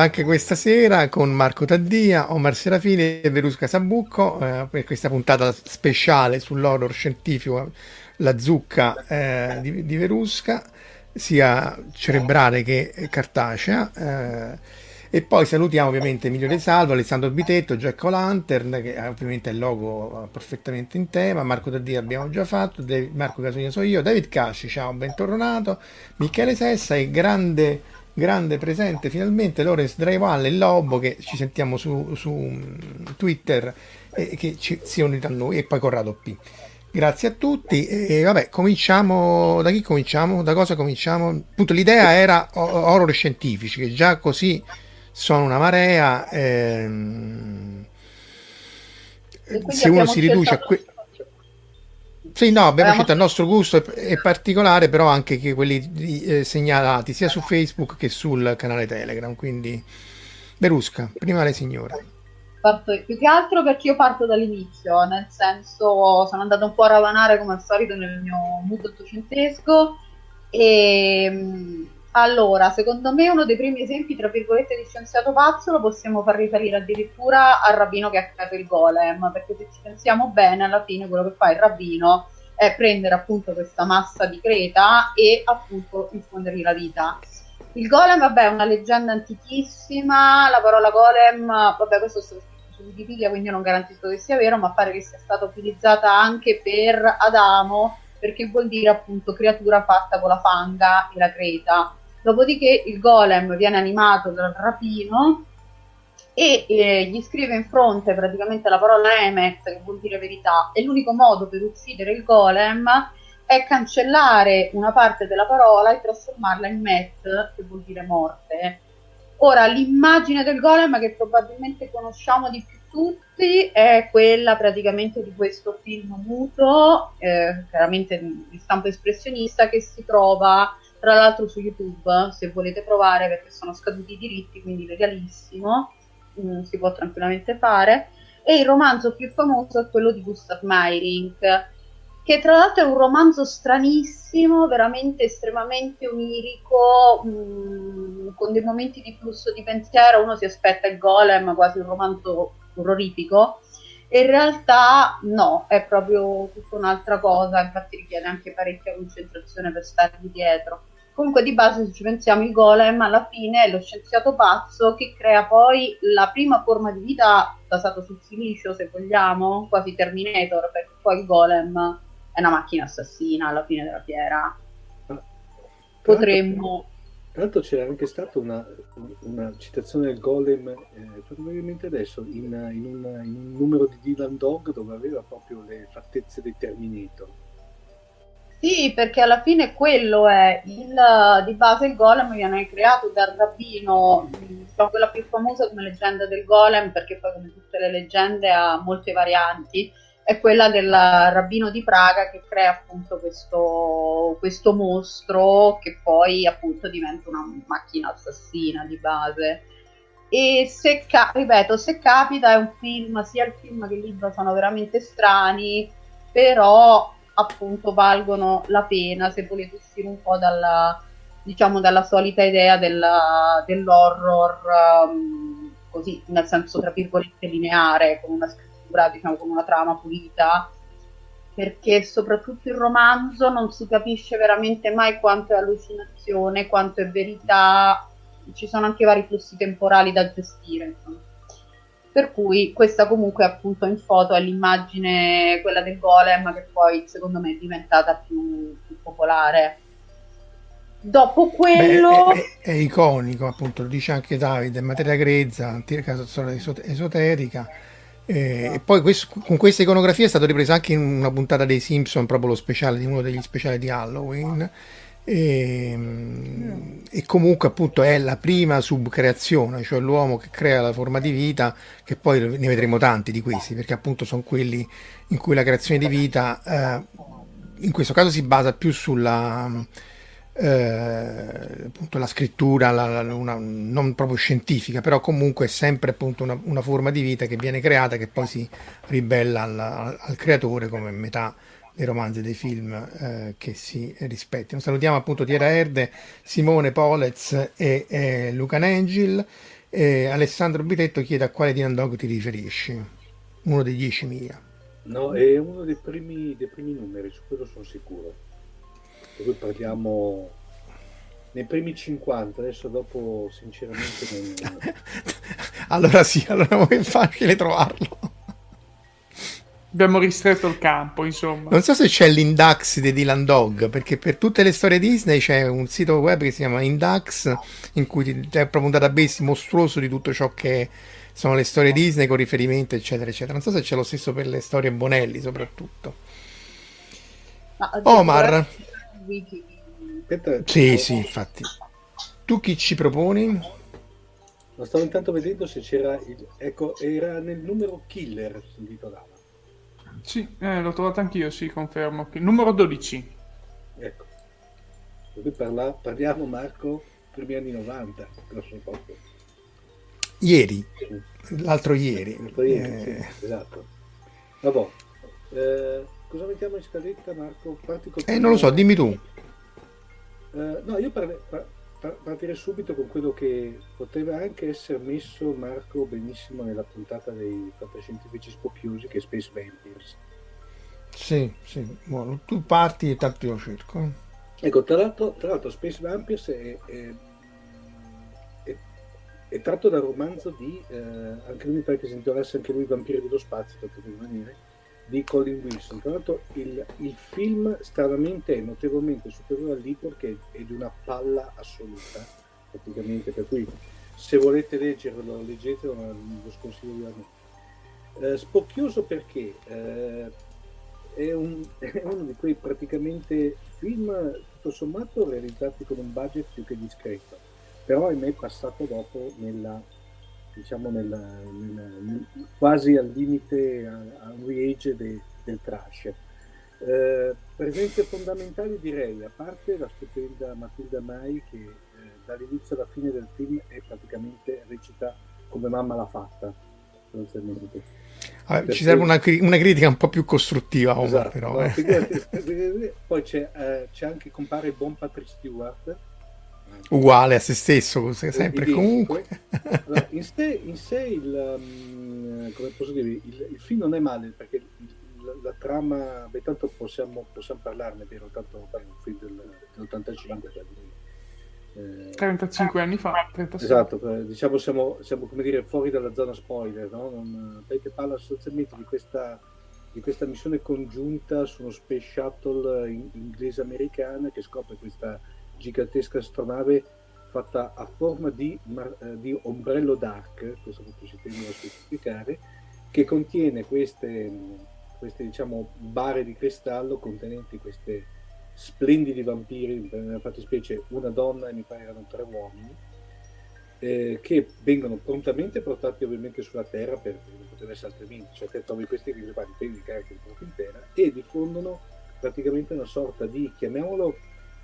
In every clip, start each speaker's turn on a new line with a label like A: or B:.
A: Anche questa sera con Marco Taddia, Omar Serafini e Verusca Sabucco eh, per questa puntata speciale sull'horror scientifico, la zucca eh, di, di, Verusca, sia cerebrale che cartacea. Eh, e poi salutiamo ovviamente Emilio De Salvo, Alessandro Bitetto, Jack O'Lantern, che ovviamente è il logo perfettamente in tema, Marco Taddia abbiamo già fatto, Marco Casogna so io, David Casci, ciao, bentornato, Michele Sessa e grande grande presente finalmente Lorenz Draival il Lobo che ci sentiamo su, su mm, Twitter e che ci, si è unito a noi e poi Corrado P. Grazie a tutti e vabbè cominciamo da chi cominciamo? Da cosa cominciamo? Appunto l'idea era horror scientifici che già così sono una marea ehm, se uno si riduce a que- sì, no, abbiamo scelto il nostro gusto è, particolare, però anche che quelli eh, segnalati sia su Facebook che sul canale Telegram. Quindi, Berusca, prima le signore.
B: Parto, più che altro perché io parto dall'inizio, nel senso sono andato un po' a ravanare come al solito nel mio mood ottocentesco e allora, secondo me uno dei primi esempi, tra virgolette, di scienziato pazzo lo possiamo far risalire addirittura al rabbino che ha creato il golem, perché se ci pensiamo bene, alla fine quello che fa il rabbino è prendere appunto questa massa di creta e appunto infondergli la vita. Il golem, vabbè, è una leggenda antichissima, la parola golem, vabbè, questo scritto su Wikipedia, quindi io non garantisco che sia vero, ma pare che sia stata utilizzata anche per Adamo, perché vuol dire appunto creatura fatta con la fanga e la creta Dopodiché il golem viene animato dal rapino e eh, gli scrive in fronte praticamente la parola Emet, che vuol dire verità, e l'unico modo per uccidere il golem è cancellare una parte della parola e trasformarla in Met, che vuol dire morte. Ora, l'immagine del golem che probabilmente conosciamo di più tutti è quella praticamente di questo film muto, eh, chiaramente di stampo espressionista, che si trova tra l'altro su YouTube se volete provare perché sono scaduti i diritti quindi legalissimo mm, si può tranquillamente fare. E il romanzo più famoso è quello di Gustav Meyrink che tra l'altro è un romanzo stranissimo veramente estremamente onirico mh, mm, con dei momenti di flusso di pensiero. Uno si aspetta il golem quasi un romanzo orrorifico. In realtà no, è proprio tutta un'altra cosa, infatti richiede anche parecchia concentrazione per stargli dietro. Comunque di base se ci pensiamo il golem alla fine è lo scienziato pazzo che crea poi la prima forma di vita basata sul silicio se vogliamo, quasi Terminator perché poi il golem è una macchina assassina alla fine della fiera. Potremmo...
C: Tra l'altro c'era anche stata una, una citazione del golem, eh, probabilmente adesso, in, in, un, in, un, numero di Dylan Dog dove aveva proprio le fattezze dei Terminator.
B: Sì, perché alla fine quello è il, di base il golem viene creato dal rabbino, quella più famosa come leggenda del golem, perché poi come tutte le leggende ha molte varianti è quella del rabbino di Praga che crea appunto questo, questo mostro che poi appunto diventa una macchina assassina di base. E se, ca- ripeto, se capita è un film, sia il film che il libro sono veramente strani, però appunto valgono la pena se volete uscire un po' dalla, diciamo, dalla solita idea della, dell'horror, um, così nel senso tra virgolette lineare, con una scrittura diciamo, con una trama pulita, perché soprattutto il romanzo non si capisce veramente mai quanto è allucinazione, quanto è verità, ci sono anche vari flussi temporali da gestire. Insomma. Per cui questa comunque appunto in foto è l'immagine, quella del golem, che poi secondo me è diventata più, più popolare. Dopo quello...
A: Beh, è, è, è, iconico, appunto, lo dice anche Davide, materia grezza, storia esoterica eh, e poi questo, con questa iconografia è stato ripreso anche in una puntata dei Simpson, proprio lo speciale di uno degli speciali di Halloween. E, mm. e, comunque appunto è la prima subcreazione, cioè l'uomo che crea la forma di vita, che poi ne vedremo tanti di questi, perché appunto sono quelli in cui la creazione di vita eh, in questo caso si basa più sulla eh, appunto la scrittura, la, la, una, non proprio scientifica, però comunque è sempre appunto una, una, forma di vita che viene creata che poi si ribella al, al creatore come metà dei romanzi e dei film eh, che si rispettino. Salutiamo appunto Tiera Erde, Simone Polez e, e Luca Nengil. E Alessandro Bitetto chiede a quale di Nandog ti riferisci? Uno dei 10.000.
C: No, è uno dei primi, dei primi numeri, su quello sono sicuro per cui parliamo nei primi 50, adesso dopo sinceramente non...
A: allora sì, allora è facile trovarlo.
D: Abbiamo ristretto il campo, insomma.
A: Non so se c'è l'indax di Dylan Dog, perché per tutte le storie Disney c'è un sito web che si chiama Indax, in cui c'è proprio un database mostruoso di tutto ciò che sono le storie Disney con riferimento, eccetera, eccetera. Non so se c'è lo stesso per le storie Bonelli, soprattutto. Ma, Omar
B: wiki.
A: Sì, sì, infatti. Tu chi ci proponi?
C: Lo stavo intanto vedendo se c'era il... Ecco, era nel numero killer, si intitolava.
D: Sì, eh, l'ho trovato anch'io, sì, confermo. Numero 12.
C: Ecco. Qui parla... parliamo, Marco, primi anni 90, grosso poco.
A: Ieri, l'altro ieri.
C: L'altro ieri, eh... sì, esatto. Vabbè. Eh Cosa mettiamo in scaletta, Marco?
A: eh, non lo so, dimmi tu.
C: Uh, no, io par- par- partirei subito con quello che poteva anche essere messo, Marco, benissimo nella puntata dei fantascientifici spocchiosi, che è Space Vampires.
A: Sì, sì, buono. tu parti e tanto io cerco.
C: Ecco, tra l'altro, tra l'altro Space Vampires è, è, è, è, tratto dal romanzo di, eh, anche lui mi pare che si intitolasse anche lui Vampiri dello Spazio, per rimanere, di Colin Wilson. Tra l'altro il, il, film stranamente è notevolmente superiore al libro che è di una palla assoluta, praticamente, per cui se volete leggerlo, leggetelo, lo sconsiglio me. Eh, spocchioso perché eh, è, un, è, uno di quei praticamente film tutto sommato realizzati con un budget più che discreto, però ahimè è passato dopo nella diciamo nel, nel, quasi al limite, al reage de, del trash. Eh, presenze fondamentali direi, a parte la stupenda Matilda Mai che eh, dall'inizio alla fine del film è praticamente recita come mamma l'ha fatta,
A: Ah, ci serve una, una, critica un po' più costruttiva, Omar, esatto, però. No,
C: eh. Poi c'è, eh, c'è, anche compare il buon Patrick Stewart,
A: uguale a se stesso, sempre e comunque.
C: Allora, in, sé, in, sé, il, um, come posso dire, il, il, film non è male perché il, la, la, trama, beh, tanto possiamo, possiamo parlarne, vero? Tanto è un film del, dell'85.
D: Eh, 35 anni fa 36.
C: esatto diciamo siamo, siamo, come dire fuori dalla zona spoiler no? non, perché parla sostanzialmente di questa di questa missione congiunta su uno space shuttle inglese-americana che scopre questa gigantesca astronave fatta a forma di, eh, di ombrello dark, questo che ci tengo a specificare, che contiene queste, queste diciamo, bare di cristallo contenenti questi splendidi vampiri, nella fattispecie una donna e mi pare erano tre uomini, eh, che vengono prontamente portati ovviamente sulla Terra perché non poteva essere altrimenti, cioè te trovi questi che fanno di carica di in terra e diffondono praticamente una sorta di, chiamiamolo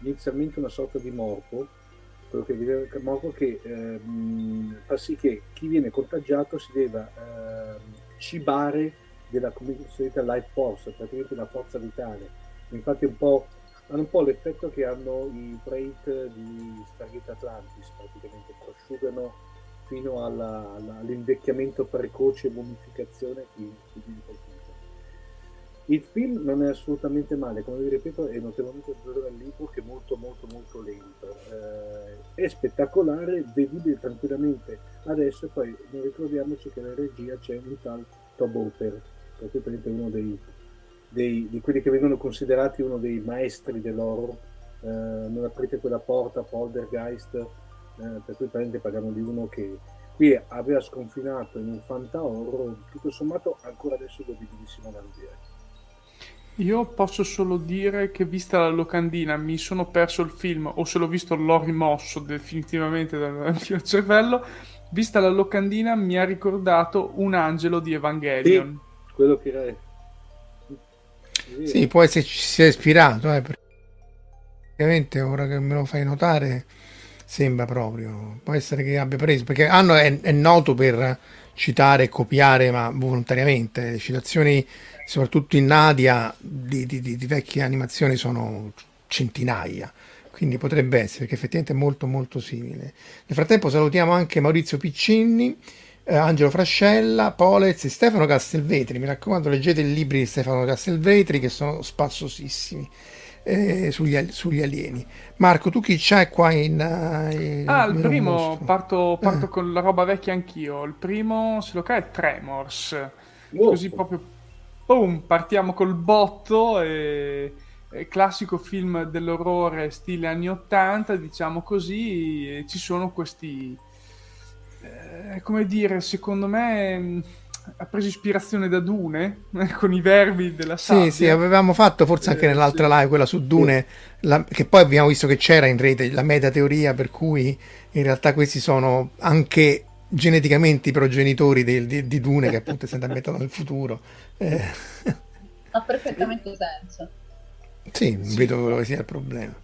C: inizialmente una sorta di morpo, quello che viene morpo che ehm, fa sì che chi viene contagiato si debba ehm, cibare della cosiddetta life force, praticamente la forza vitale. Infatti un po' hanno un po' l'effetto che hanno i freight di Stargate Atlantis, praticamente prosciugano fino alla, alla, all'invecchiamento precoce e chi viene colpito. Il film non è assolutamente male, come vi ripeto, è notevolmente superiore dal libro che è molto molto molto lento. Eh, è spettacolare, vedibile tranquillamente adesso poi non ricordiamoci che la regia c'è un tal Tob Hopper, praticamente uno dei dei, di quelli che vengono considerati uno dei maestri dell'horror. Eh, non aprite quella porta, Poltergeist, eh, per cui praticamente parliamo di uno che qui aveva sconfinato in un fanta tutto sommato ancora adesso godibilissimo da vedere.
D: Io posso solo dire che vista la locandina mi sono perso il film o se l'ho visto l'ho rimosso definitivamente dal mio cervello. Vista la locandina mi ha ricordato un angelo di Evangelion.
C: Sì, quello che era
A: sì, può essere ci sia ispirato, eh, praticamente ora che me lo fai notare sembra proprio, può essere che abbia preso, perché Anno è, è noto per citare e copiare, ma volontariamente, le citazioni soprattutto in Nadia di, di, di, di vecchie animazioni sono centinaia quindi potrebbe essere perché effettivamente è molto molto simile. Nel frattempo salutiamo anche Maurizio Piccini eh, Angelo Frascella, Polez e Stefano Castelvetri. Mi raccomando, leggete i libri di Stefano Castelvetri che sono spassosissimi. Eh, sugli, sugli, alieni. Marco, tu chi c'hai qua in.
D: Uh, ah, il primo, parto, parto eh. con la roba vecchia anch'io. Il primo, se lo cae, è Tremors. Wow. Così proprio, boom, partiamo col botto. E, e classico film dell'orrore stile anni 80, diciamo così. ci sono questi eh, come dire, secondo me mm, ha preso ispirazione da Dune con i verbi della sabbia.
A: Sì, sì, avevamo fatto forse anche eh, nell'altra sì. live quella su Dune, la, che poi abbiamo visto che c'era in rete la metateoria per cui in realtà questi sono anche geneticamente i progenitori di, di, di Dune che appunto si ambientato nel futuro. Eh.
B: Ha perfettamente senso.
A: Sì, non sì. vedo dove sia il problema.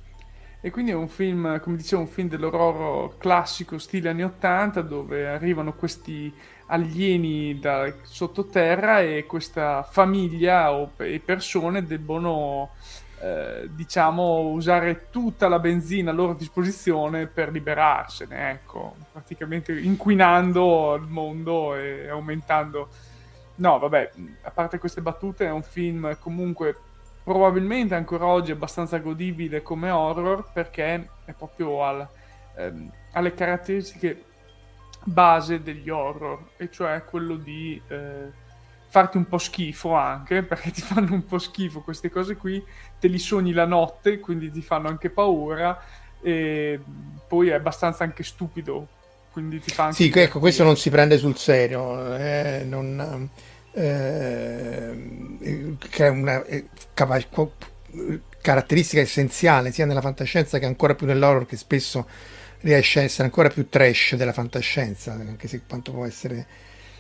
D: E quindi è un film, come dicevo, un film dell'orror classico stile anni 80 dove arrivano questi alieni da sottoterra e questa famiglia o, e persone debbono eh, diciamo usare tutta la benzina a loro disposizione per liberarsene, ecco, praticamente inquinando il mondo e aumentando. No, vabbè, a parte queste battute, è un film comunque probabilmente ancora oggi abbastanza godibile come horror perché è proprio al, ehm, alle caratteristiche base degli horror, e cioè quello di eh, farti un po' schifo anche, perché ti fanno un po' schifo queste cose qui, te li sogni la notte, quindi ti fanno anche paura, e poi è abbastanza anche stupido, quindi ti fa anche...
A: Sì, ecco, questo non si prende sul serio, eh, non eh, che è una eh, capa- caratteristica essenziale sia nella fantascienza che ancora più nell'horror che spesso riesce a essere ancora più trash della fantascienza anche se quanto può essere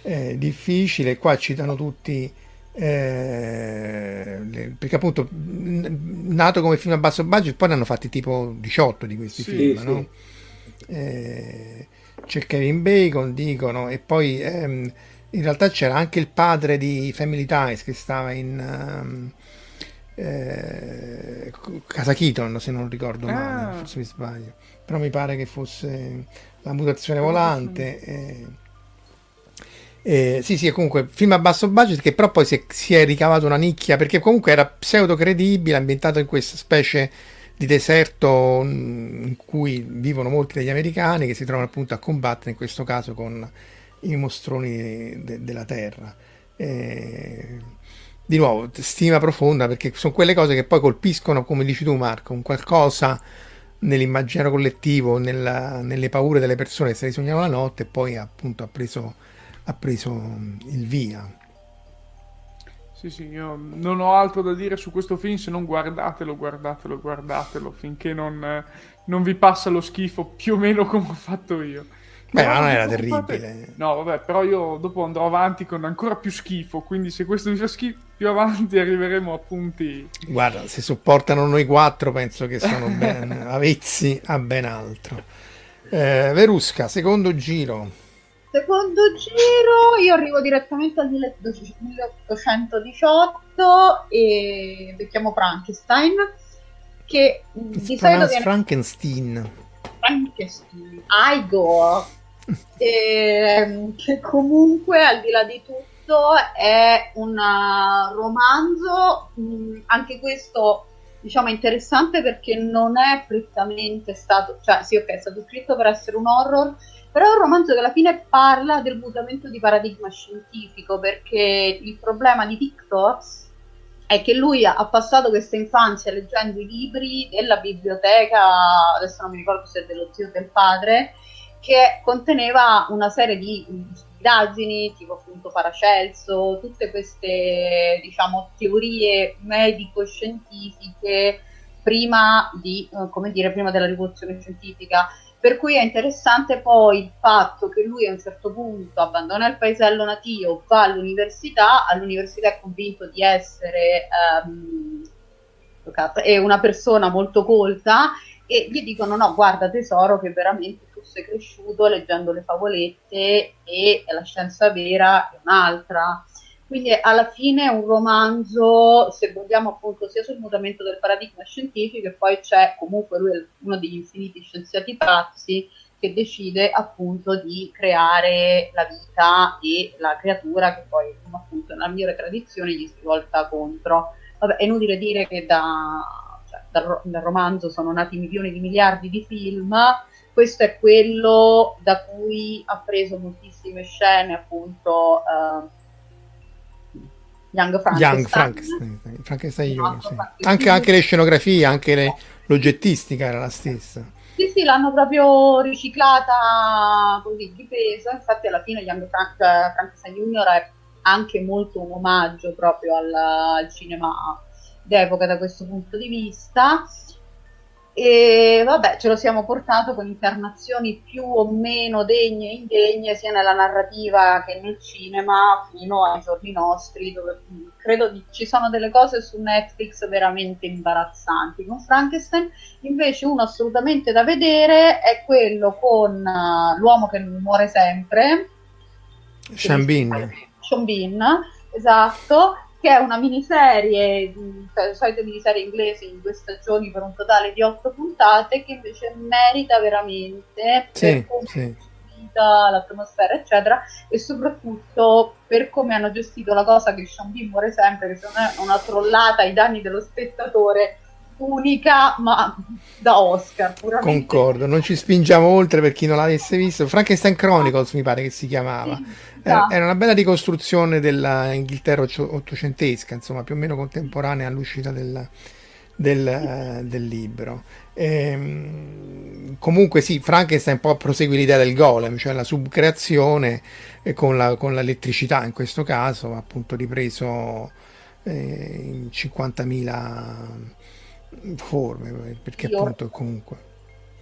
A: eh, difficile qua citano tutti eh, perché appunto nato come film a basso budget poi ne hanno fatti tipo 18 di questi sì, film sì. No? Eh, c'è Kevin Bacon dicono e poi ehm, in realtà c'era anche il padre di Family Ties che stava in um, eh, Casa Keaton se non ricordo ah. male forse mi sbaglio però mi pare che fosse la mutazione volante eh, sì sì comunque film a basso budget che però poi si è, si è ricavato una nicchia perché comunque era pseudo credibile ambientato in questa specie di deserto in cui vivono molti degli americani che si trovano appunto a combattere in questo caso con i mostroni de- della terra. Eh, di nuovo, stima profonda perché sono quelle cose che poi colpiscono, come dici tu Marco, un qualcosa nell'immaginario collettivo, nella, nelle paure delle persone che si risognano la notte e poi appunto ha preso, ha preso il via.
D: Sì, sì, io non ho altro da dire su questo film se non guardatelo, guardatelo, guardatelo, finché non, non vi passa lo schifo più o meno come ho fatto io.
A: Beh, ma non era terribile.
D: No, vabbè, però io dopo andrò avanti con ancora più schifo, quindi se questo mi fa schifo, più avanti arriveremo a punti...
A: Guarda, se sopportano noi quattro penso che sono ben avezzi a ben altro. Eh, Verusca, secondo giro.
B: Secondo giro, io arrivo direttamente al 1818 e becchiamo Frankenstein, che
A: di solito viene... Frankenstein.
B: Frankenstein, Igor e, che comunque al di là di tutto è un uh, romanzo, mh, mm, anche questo diciamo interessante perché non è prettamente stato, cioè sì ok è stato scritto per essere un horror, però è un romanzo che alla fine parla del mutamento di paradigma scientifico perché il problema di Victor è che lui ha passato questa infanzia leggendo i libri della biblioteca, adesso non mi ricordo se è dello zio o del padre, che conteneva una serie di indagini, tipo appunto Paracelso, tutte queste diciamo teorie medico-scientifiche prima di, eh, dire, prima della rivoluzione scientifica. Per cui è interessante poi il fatto che lui a un certo punto abbandona il paesello natio, va all'università, all'università è convinto di essere um, una persona molto colta e gli dicono no guarda tesoro che veramente tu sei cresciuto leggendo le favolette e la scienza vera è un'altra quindi alla fine è un romanzo se vogliamo appunto sia sul mutamento del paradigma scientifico e poi c'è comunque lui uno degli infiniti scienziati pazzi che decide appunto di creare la vita e la creatura che poi appunto nella migliore tradizione gli si volta contro Vabbè, è inutile dire che da dal, dal romanzo sono nati milioni di miliardi di film, questo è quello da cui ha preso moltissime scene, appunto. Uh, Young Frankenstein.
A: Young Frankenstein, Frankenstein Junior, sì. anche, anche, le scenografie, anche le, l'oggettistica era la stessa.
B: Sì, sì, l'hanno proprio riciclata così di peso. Infatti, alla fine Young Frank, Frankenstein Junior è anche molto un omaggio proprio al, al cinema d'epoca da questo punto di vista. E vabbè, ce lo siamo portato con incarnazioni più o meno degne e indegne sia nella narrativa che nel cinema fino ai giorni nostri, dove credo ci sono delle cose su Netflix veramente imbarazzanti. Con Frankenstein, invece, uno assolutamente da vedere è quello con uh, l'uomo che muore sempre.
A: Sean Bean.
B: Sean Bean, esatto che è una miniserie, cioè, le solite miniserie inglesi in due stagioni per un totale di otto puntate, che invece merita veramente
A: sì, per sì.
B: l'atmosfera, eccetera, e soprattutto per come hanno gestito la cosa che Sean Bean muore sempre, che secondo me è una trollata ai danni dello spettatore unica, ma da Oscar.
A: Puramente. Concordo, non ci spingiamo oltre per chi non l'avesse visto. Frankenstein Chronicles mi pare che si chiamava. Sì era, era una bella ricostruzione dell'Inghilterra ottocentesca, insomma, più o meno contemporanea all'uscita del, del, eh, del libro. Ehm, comunque sì, Frankenstein un po' prosegue l'idea del golem, cioè la subcreazione eh, con, la, con, l'elettricità in questo caso, appunto ripreso eh, in 50.000 forme, perché Io, appunto comunque...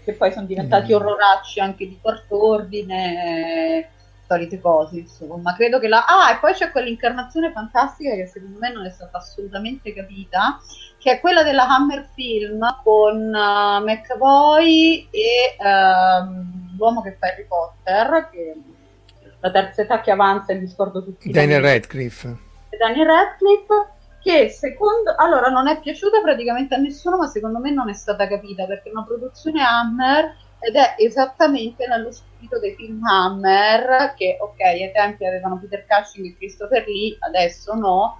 B: Che poi sono diventati mm. orroracci anche di quarto ordine solite cose, insomma. Credo che la... Ah, e poi c'è quell'incarnazione fantastica che secondo me non è stata assolutamente capita, che è quella della Hammer Film con uh, McAvoy e uh, l'uomo che fa Harry Potter, che la terza età che avanza e mi scordo tutti.
A: Daniel Radcliffe.
B: Daniel Radcliffe che secondo allora non è piaciuta praticamente a nessuno ma secondo me non è stata capita perché una produzione Hammer ed è esattamente nello spirito dei film Hammer che ok ai tempi avevano Peter Cushing e Christopher Lee adesso no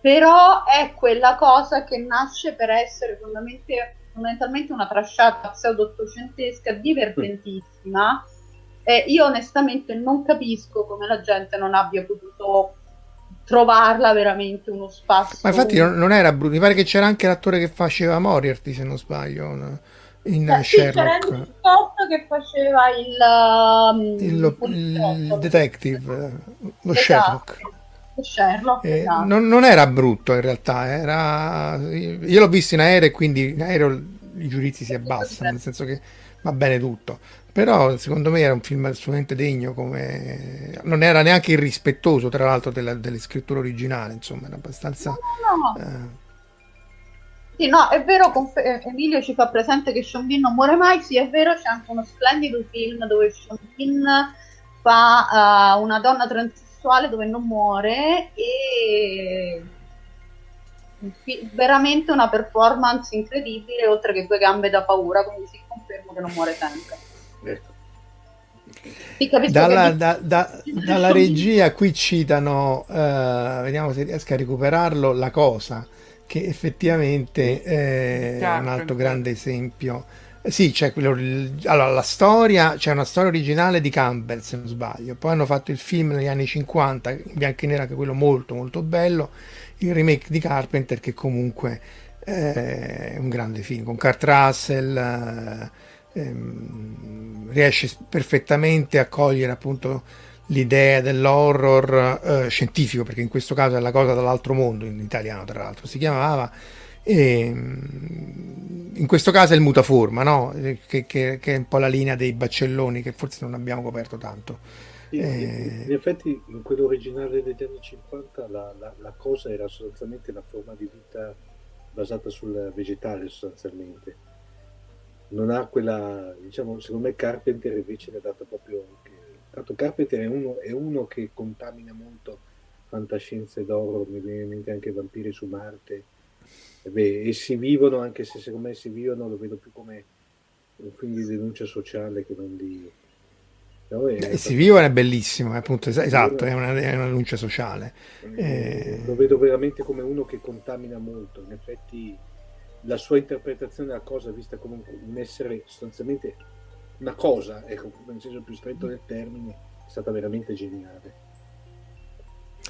B: però è quella cosa che nasce per essere fondamentalmente una trasciata pseudo-ottocentesca divertentissima e io onestamente non capisco come la gente non abbia potuto trovarla veramente uno spazio.
A: Ma infatti non, non era brutto, mi pare che c'era anche l'attore che faceva Moriarty, se non sbaglio, in
B: eh,
A: Sherlock.
B: Sì, che faceva il,
A: um, il, lo, il detective, lo esatto. Sherlock.
B: Sherlock
A: eh, esatto. non, non, era brutto in realtà, era... io l'ho visto in aereo e quindi in aereo i giudizi si abbassano, nel senso che va bene tutto. Però secondo me era un film assolutamente degno, come... non era neanche irrispettoso tra l'altro della, delle scritture originali, insomma, era abbastanza...
B: No, no. Eh... Sì, no, è vero, eh, Emilio ci fa presente che Sean Bean non muore mai, sì, è vero, c'è anche uno splendido film dove Sean Bean fa uh, una donna transessuale dove non muore e veramente una performance incredibile, oltre che due gambe da paura, quindi si conferma che non muore sempre. Ecco.
A: Dalla, che... da, da, dalla, regia qui citano, uh, vediamo se riesco a recuperarlo, la cosa, che effettivamente eh, è un altro grande esempio. Sì, c'è quello, allora, la storia, c'è una storia originale di Campbell, se non sbaglio, poi hanno fatto il film negli anni 50, in bianco e nero, anche quello molto molto bello, il remake di Carpenter che comunque è un grande film, con Kurt Russell, eh, ehm, riesce perfettamente a cogliere appunto l'idea dell'horror eh, scientifico, perché in questo caso è la cosa dall'altro mondo, in italiano tra l'altro si chiamava, e mm, in questo caso è il mutaforma, no? che, che, che, è un po' la linea dei baccelloni che forse non abbiamo coperto tanto.
C: Sì, eh... In effetti in quello originale degli anni 50 la, la, la, cosa era sostanzialmente una forma di vita basata sul vegetale sostanzialmente. Non ha quella, diciamo, secondo me Carpenter invece l'ha data proprio... Tanto Carpenter è uno, è uno che contamina molto fantascienze d'oro, mi viene in mente anche Vampiri su Marte, e, beh, e si vivono, anche se secondo me si vivono, lo vedo più come un film di denuncia sociale che non di
A: No, eh, si vivono è bellissimo, appunto, esatto, è una, è una luce sociale.
C: Eh... Lo vedo veramente come uno che contamina molto, in effetti la sua interpretazione della cosa vista come un essere sostanzialmente una cosa, ecco, nel senso più stretto del termine, è stata veramente geniale.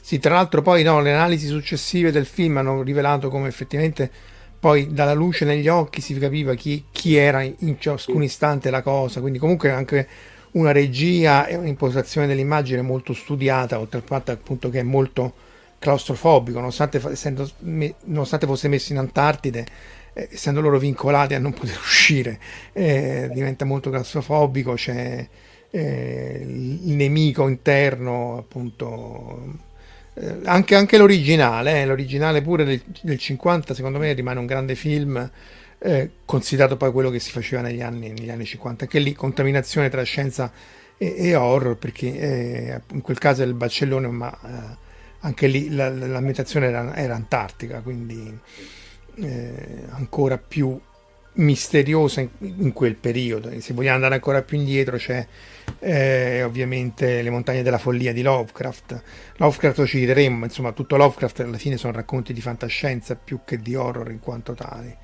A: Sì, tra l'altro poi no, le analisi successive del film hanno rivelato come effettivamente poi dalla luce negli occhi si capiva chi, chi era in ciascun sì. istante la cosa, quindi comunque anche una regia e un'impostazione dell'immagine molto studiata, oltre al fatto appunto che è molto claustrofobico, nonostante, essendo, nonostante fosse messo in Antartide, eh, essendo loro vincolati a non poter uscire, eh, diventa molto claustrofobico, c'è eh, il nemico interno, appunto. Eh, anche, anche, l'originale, eh, l'originale pure del, del 50, secondo me rimane un grande film eh, considerato poi quello che si faceva negli anni, negli anni 50. Anche lì contaminazione tra scienza e, e horror, perché in quel caso è il Barcellona, ma anche lì la, l'ambientazione era, era, antartica, quindi eh, ancora più misteriosa in, in, quel periodo. E se vogliamo andare ancora più indietro c'è eh, ovviamente le montagne della follia di Lovecraft. Lovecraft lo citeremmo, insomma tutto Lovecraft alla fine sono racconti di fantascienza più che di horror in quanto tali.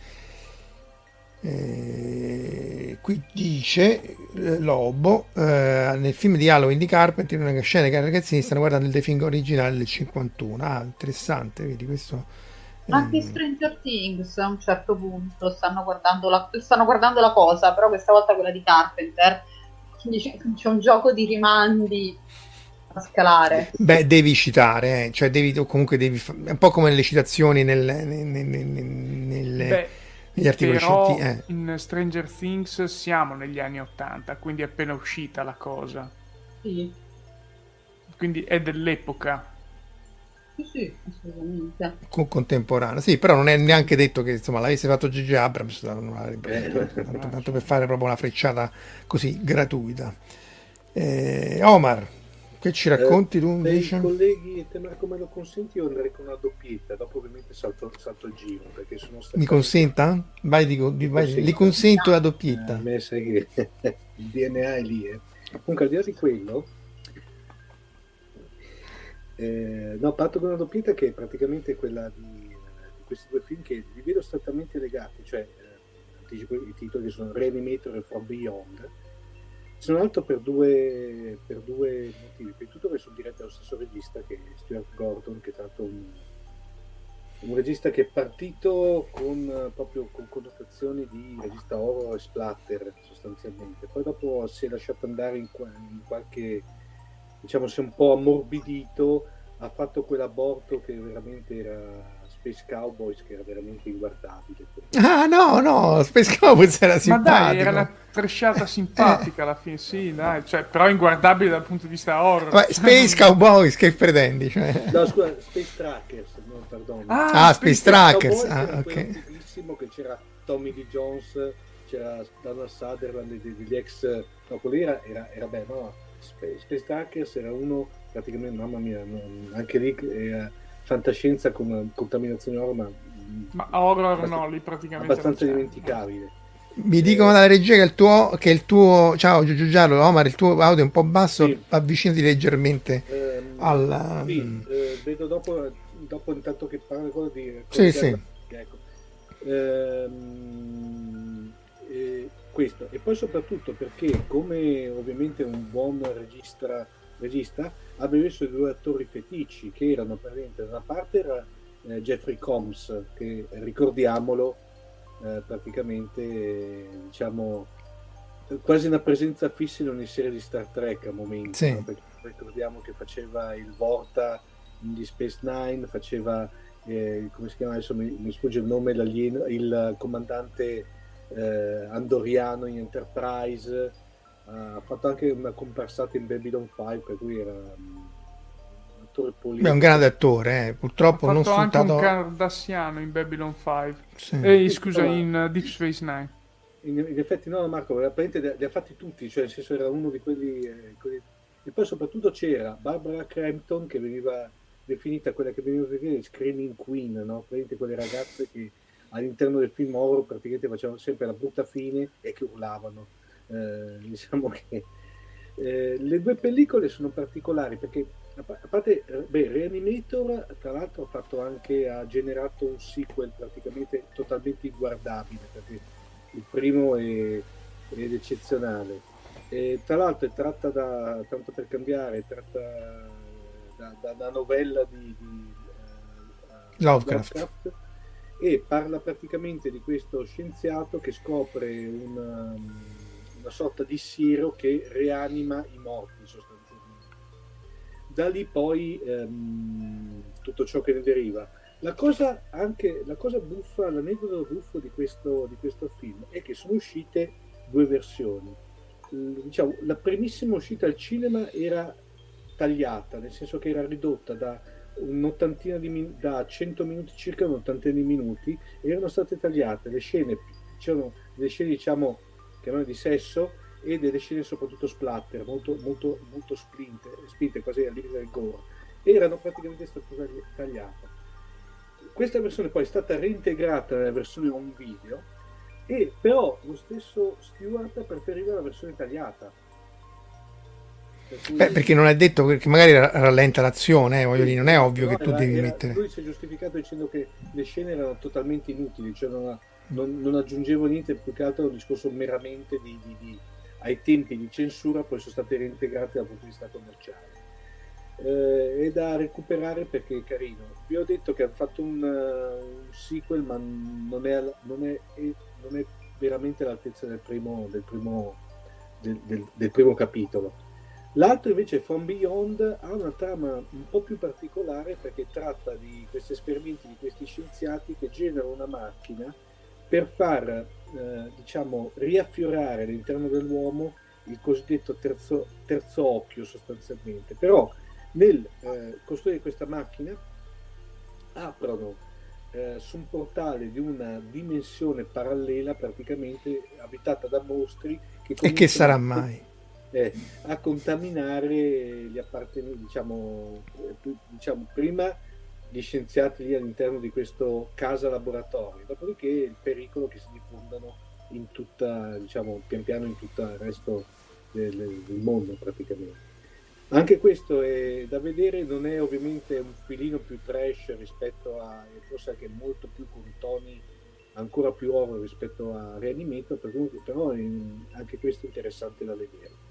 A: Eh, qui dice eh, Lobo eh, nel film di Halloween di Carpenter una scena che i ragazzini stanno guardando il Thing originale del 51 ah interessante vedi questo
B: anche Stranger Things a un certo punto stanno guardando la, stanno guardando la cosa però questa volta quella di Carpenter quindi c'è, c'è un gioco di rimandi a scalare
A: beh devi citare eh. cioè devi comunque devi è un po' come le citazioni nel, nel, nel, nelle gli articoli
D: Però eh. in Stranger Things siamo negli anni 80, quindi è appena uscita la cosa.
B: Sì.
D: Quindi è dell'epoca.
B: Sì, sì, assolutamente.
A: Con contemporanea, sì, però non è neanche detto che insomma l'avesse fatto Gigi Abrams, non avrebbe, eh, tanto, tanto per fare proprio una frecciata così gratuita. Eh, Omar, che ci racconti eh, tu invece?
C: colleghi, te Marco me lo consenti, io andrei con una doppietta, dopo ovviamente salto, salto il giro. Perché sono
A: Mi consenta? Vai, dico, vai, vai, li consento la doppietta. Eh,
C: a me sai che il DNA è lì. Eh. Comunque al di là di quello, eh, no, parto con una doppietta che è praticamente quella di, di, questi due film che li vedo strettamente legati, cioè eh, i titoli che sono Reanimator e From Beyond Se non altro per due, per due motivi. Prima di tutto che sono diretti dallo stesso regista che è Stuart Gordon, che è stato un, un regista che è partito con, proprio con connotazioni di regista horror e splatter sostanzialmente. Poi dopo si è lasciato andare in, in qualche, diciamo, si è un po' ammorbidito, ha fatto quell'aborto che veramente era Space Cowboys che era veramente inguardabile.
A: Ah no, no, Space Cowboys era simpatico. Ma
D: dai, era una tresciata simpatica alla fine, sì, dai, cioè, però inguardabile dal punto di vista horror.
A: Ma Space Cowboys, che pretendi? Cioè...
C: No, scusa, Space Trackers, no, perdono.
A: Ah, ah Space, Space Trackers, ah, ok.
C: che c'era Tommy Lee Jones, c'era Donald Sutherland degli ex... No, quello era, era, era bello, no, Space, Space Trackers era uno, praticamente, mamma mia, anche lì... Era, fantascienza con contaminazione horror, ma,
D: ma horror no, lì praticamente
C: abbastanza dimenticabile.
A: Mi dicono dalla regia che il tuo, che il tuo ciao Giugiu Giallo, Omar, il tuo audio è un po' basso, sì. avvicinati leggermente eh, alla...
C: Sì, mm. eh, vedo dopo, dopo intanto che parla cosa di...
A: Sì, sì.
C: Ecco. Ehm, eh, questo. E poi soprattutto perché come ovviamente un buon regista, regista abbia messo due attori feticci che erano praticamente da una parte era eh, Jeffrey Combs che ricordiamolo eh, praticamente eh, diciamo quasi una presenza fissa in ogni serie di Star Trek a momenti
A: sì. no?
C: ricordiamo che faceva il Vorta in The Space Nine faceva eh, come si chiama adesso mi, mi sfugge il nome l'alieno, il comandante eh, andoriano in Enterprise ha fatto anche una comparsata in Babylon 5 per cui era un
A: attore politico. è un grande attore eh. purtroppo
D: ha
A: non
D: fatto
A: sfruttato
D: anche un Cardassiano in Babylon 5 sì. eh, scusa in uh, Deep Space Nine
C: in, in, effetti no Marco apparentemente li ha fatti tutti cioè nel senso era uno di quelli, eh, quelli... e poi soprattutto c'era Barbara Crampton che veniva definita quella che veniva definita Screaming Queen no? praticamente quelle ragazze che all'interno del film horror praticamente facevano sempre la brutta fine e che urlavano. Eh, diciamo che eh, le due pellicole sono particolari perché a parte eh, beh, Reanimator tra l'altro ha fatto anche ha generato un sequel praticamente totalmente inguardabile perché il primo è, ed eccezionale. E tra l'altro è tratta da tanto per cambiare è tratta da, da, da novella di, di
A: uh, Lovecraft. Lovecraft
C: e parla praticamente di questo scienziato che scopre un una sorta di siero che rianima i morti sostanzialmente. Da lì poi ehm, tutto ciò che ne deriva. La cosa, anche, la cosa buffa, l'aneddoto buffo di questo, di questo film è che sono uscite due versioni. Diciamo, la primissima uscita al cinema era tagliata, nel senso che era ridotta da un'ottantina di da 100 minuti circa un'ottantina di minuti erano state tagliate le scene c'erano le scene diciamo chiamiamole di sesso e delle scene soprattutto splatter, molto, molto, molto spinte, spinte quasi al limite del gore, erano praticamente state tagliate. Questa versione poi è stata reintegrata nella versione home video e però lo stesso Stewart preferiva la versione tagliata.
A: Per. Beh, perché non è detto che magari rallenta l'azione, eh, voglio dire, non è ovvio no, che tu era, devi era, mettere.
C: Lui si è giustificato dicendo che le scene erano totalmente inutili, cioè non, non, non, aggiungevo niente, più che altro un discorso meramente di, di, di, ai tempi di censura, poi sono state reintegrate dal punto di vista commerciale. Eh, è da recuperare perché è carino. Vi ho detto che hanno fatto un, un sequel, ma non è, non, è, non è, veramente all'altezza del primo, del primo, del, del, del primo capitolo. L'altro invece, From Beyond, ha una trama un po' più particolare perché tratta di questi esperimenti di questi scienziati che generano una macchina per far eh, diciamo, riaffiorare all'interno dell'uomo il cosiddetto terzo, terzo occhio sostanzialmente. Però nel eh, costruire questa macchina aprono eh, su un portale di una dimensione parallela praticamente abitata da mostri
A: che e che sarà mai
C: eh, a contaminare gli appartenenti diciamo, eh, diciamo prima gli scienziati lì all'interno di questo casa laboratorio, dopodiché il pericolo che si diffondano in tutta, diciamo, pian piano in tutto il resto del, del mondo praticamente. Anche questo è da vedere, non è ovviamente un filino più trash rispetto a, forse anche molto più con toni ancora più horror rispetto a Reanimator, però anche questo è interessante da vedere.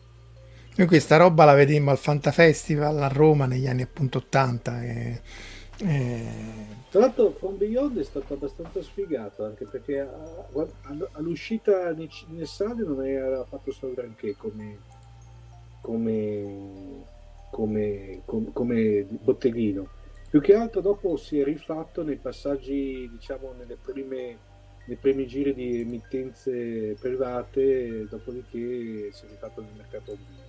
A: Noi questa roba la vedemmo al Fantafestival a Roma negli anni appunto 80 e,
C: e... Tra l'altro From Beyond è stato abbastanza sfigato anche perché all'uscita nel sale non era fatto solo granché come, come, come, come, botteghino più che altro dopo si è rifatto nei passaggi, diciamo, prime, nei primi giri di emittenze private, dopodiché si è rifatto nel mercato online.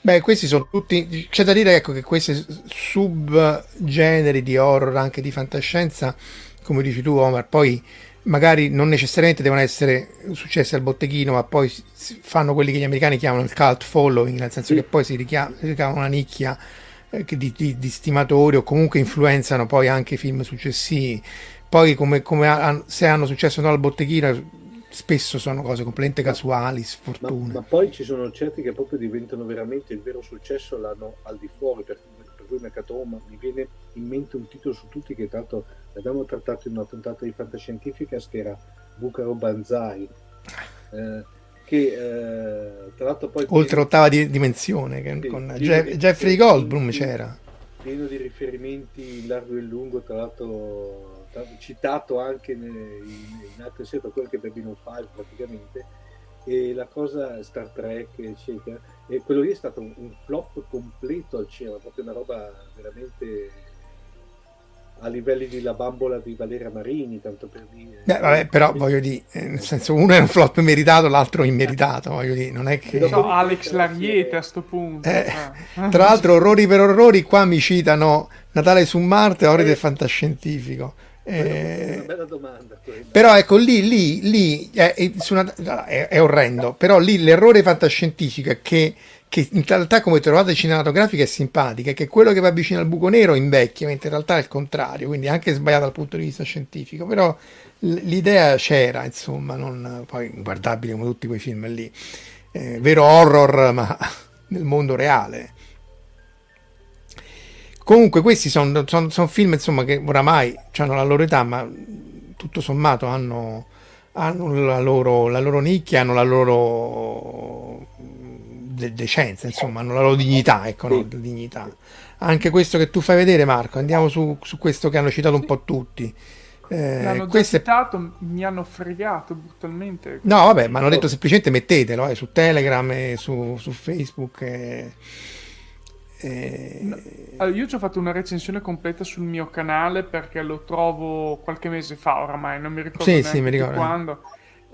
A: Beh, questi sono tutti. C'è da dire ecco, che questi subgeneri di horror, anche di fantascienza, come dici tu, Omar, poi magari non necessariamente devono essere successi al botteghino, ma poi fanno quelli che gli americani chiamano il cult following, nel senso che poi si richiama una nicchia eh, di, di, di, stimatori o comunque influenzano poi anche i film successivi. Poi come, come ha, se hanno successo no al botteghino spesso sono cose completamente casuali, sfortune.
C: Ma, ma, poi ci sono certi che proprio diventano veramente il vero successo l'hanno al di fuori, per, per cui Mercato Home mi viene in mente un titolo su tutti che tanto abbiamo trattato in una puntata di fantascientifica che era Bucaro Banzai. Eh, che eh, tra l'altro poi
A: oltre pieno, l'ottava di, dimensione che sì, con Jeff, di, Jeffrey Goldblum c'era
C: pieno di riferimenti in largo e in lungo tra l'altro citato anche in, in altre serie per quello che Babylon 5 praticamente e la cosa Star Trek eccetera e quello lì è stato un, un flop completo al cinema proprio una roba veramente a livelli di La bambola di Valeria Marini, tanto per dire.
A: Beh, vabbè, però voglio dire, eh, nel senso, uno è un flop meritato, l'altro immeritato, voglio dire, non è che...
D: No, Alex Lariete a sto punto.
A: Eh, ah. Tra l'altro, orrori per orrori, qua mi citano Natale su Marte, ore eh. del fantascientifico.
C: Eh, una bella domanda.
A: Però ecco, lì, lì, lì è, è, è, è orrendo, però lì l'errore fantascientifico è che che in realtà come trovate cinematografica è simpatica, che quello che va vicino al buco nero invecchia, mentre in realtà è il contrario, quindi anche sbagliato dal punto di vista scientifico, però l'idea c'era, insomma, non poi guardabile come tutti quei film lì, eh, vero horror, ma nel mondo reale. Comunque questi sono son, son film insomma, che oramai hanno la loro età, ma tutto sommato hanno, hanno la, loro, la loro nicchia, hanno la loro de- decenza, insomma, hanno la loro dignità, ecco, no? dignità. Anche questo che tu fai vedere, Marco, andiamo su, su questo che hanno citato un po' tutti.
D: Eh, L'hanno citato, è... mi hanno fregato brutalmente.
A: No, vabbè, ma hanno detto semplicemente mettetelo eh, su Telegram e su, su Facebook. E...
D: E... No, allora, io ci ho fatto una recensione completa sul mio canale perché lo trovo qualche mese fa oramai, non mi ricordo sì, sì, mi ricordo. quando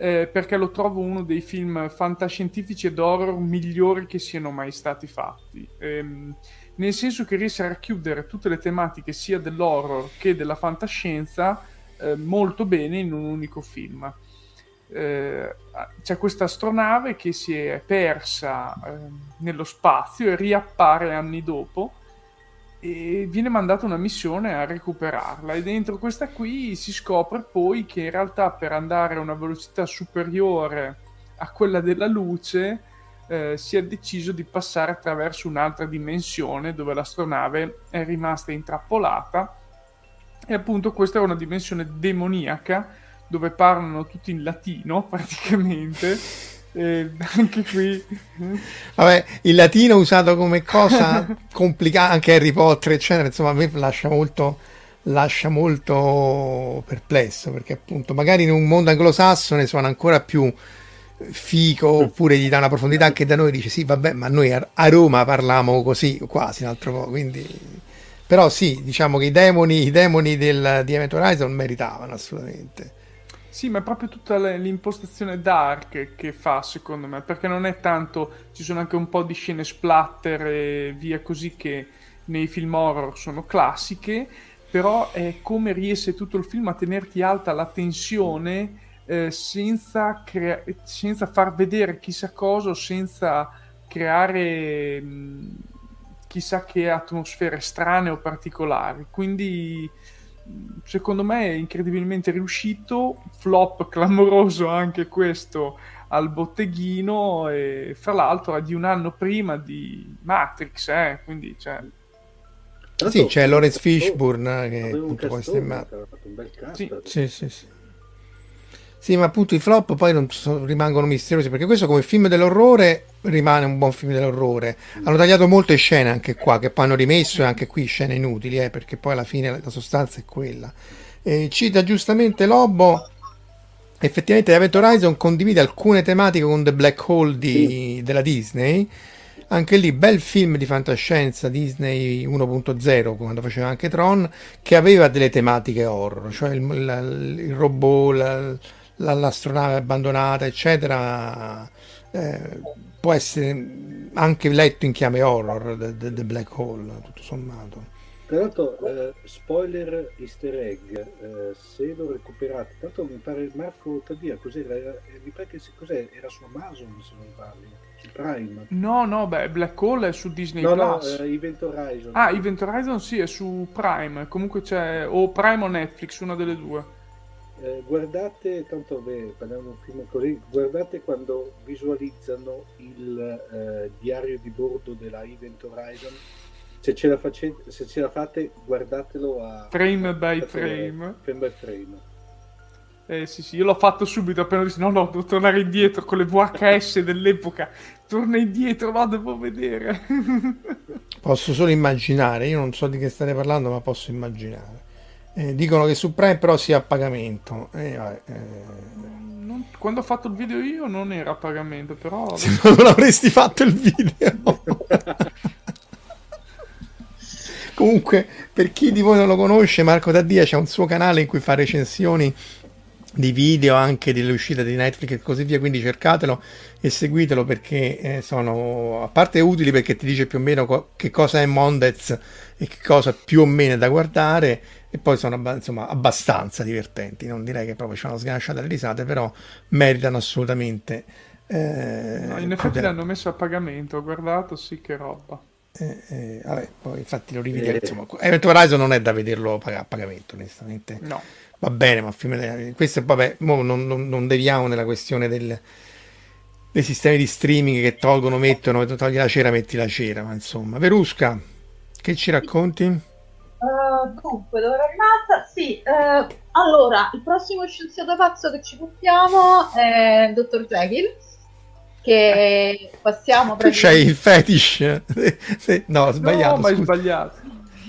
D: eh, perché lo trovo uno dei film fantascientifici ed horror migliori che siano mai stati fatti. Ehm, nel senso che riesce a racchiudere tutte le tematiche sia dell'horror che della fantascienza eh, molto bene in un unico film. Eh, c'è questa astronave che si è persa eh, nello spazio e riappare anni dopo e viene mandata una missione a recuperarla. E dentro questa qui si scopre poi che in realtà per andare a una velocità superiore a quella della luce eh, si è deciso di passare attraverso un'altra dimensione dove l'astronave è rimasta intrappolata. E appunto questa è una dimensione demoniaca dove parlano tutti in latino praticamente. Eh, anche qui.
A: Vabbè il latino usato come cosa complicata anche Harry Potter eccetera insomma a me lascia molto lascia molto perplesso perché appunto magari in un mondo anglosassone suona ancora più fico oppure gli dà una profondità che da noi dice sì vabbè ma noi a, Roma parliamo così quasi un altro po' quindi però sì diciamo che i demoni, i demoni del, di Event Horizon meritavano assolutamente
D: sì, ma è proprio tutta l'impostazione dark che fa, secondo me, perché non è tanto... ci sono anche un po' di scene splatter e via così che nei film horror sono classiche, però è come riesce tutto il film a tenerti alta la tensione eh, senza, crea- senza, far vedere chissà cosa, senza creare mh, chissà che atmosfere strane o particolari. Quindi secondo me è incredibilmente riuscito, flop clamoroso anche questo al botteghino e fra l'altro è di un anno prima di Matrix, eh, quindi cioè...
A: Sì, c'è Lawrence Fishburne che appunto poi
D: stemma. Sì.
A: sì, sì, sì. Sì, ma appunto i flop poi so, rimangono misteriosi perché questo come film dell'orrore rimane un buon film dell'orrore. Hanno tagliato molte scene anche qua che poi hanno rimesso e anche qui scene inutili eh, perché poi alla fine la sostanza è quella. E cita giustamente Lobo. Effettivamente Event Horizon condivide alcune tematiche con The Black Hole di, della Disney. Anche lì, bel film di fantascienza Disney 1.0, quando faceva anche Tron, che aveva delle tematiche horror, cioè il, il, il robot, la, l'astronave abbandonata, eccetera, eh, può essere anche letto in chiave horror The Black Hole, tutto sommato.
C: Tra l'altro, eh, spoiler easter egg, eh, se lo recuperate, tanto mi pare Marco Tadia, cos'era? Era, mi pare che cos'è? Era su Amazon se non parli, su Prime.
D: No, no, beh, Black Hole è su Disney
C: no,
D: Plus.
C: No, eh, Event Horizon.
D: Ah, Event Horizon sì, è su Prime, comunque c'è o Prime o Netflix, una delle due.
C: Eh, guardate, tanto beh, parliamo di un film così, guardate quando visualizzano il eh, diario di bordo della Event Horizon. Se ce, la facete, se ce la fate, guardatelo a
D: frame by frame.
C: Frame by frame.
D: Eh sì, sì, io l'ho fatto subito appena ho detto no, no, devo tornare indietro con le VHS dell'epoca. Torna indietro, no, devo vedere.
A: posso solo immaginare, io non so di che state parlando, ma posso immaginare. Eh, dicono che su Prime però sia a pagamento. Eh, eh.
D: Non, quando ho fatto il video io non era a pagamento, però...
A: Se non avresti fatto il video. Comunque, per chi di voi non lo conosce, Marco Taddia c'è un suo canale in cui fa recensioni di video anche delle uscite di Netflix e così via, quindi cercatelo e seguitelo perché eh, sono a parte utili perché ti dice più o meno co- che cosa è Mondez e che cosa più o meno è da guardare e poi sono insomma abbastanza divertenti, non direi che proprio ci hanno sganasciato le risate, però meritano assolutamente.
D: Eh, no, in effetti l'hanno messo a pagamento, ho guardato, sì che roba.
A: Eh, eh, vabbè, poi infatti lo rivedi, insomma, Event Horizon non è da vederlo a pagamento, onestamente.
D: No
A: va bene, ma film, questo vabbè, non, non, non, deviamo nella questione del, dei sistemi di streaming che tolgono, mettono, togli la cera, metti la cera, ma insomma, Verusca, che ci racconti?
B: Uh, dunque, dove ero rimasta? Sì, uh, allora, il prossimo scienziato pazzo che ci portiamo è il Dottor Jekyll, che passiamo...
A: Tu c'hai il fetish? no, ho sbagliato.
D: No, ma hai sbagliato.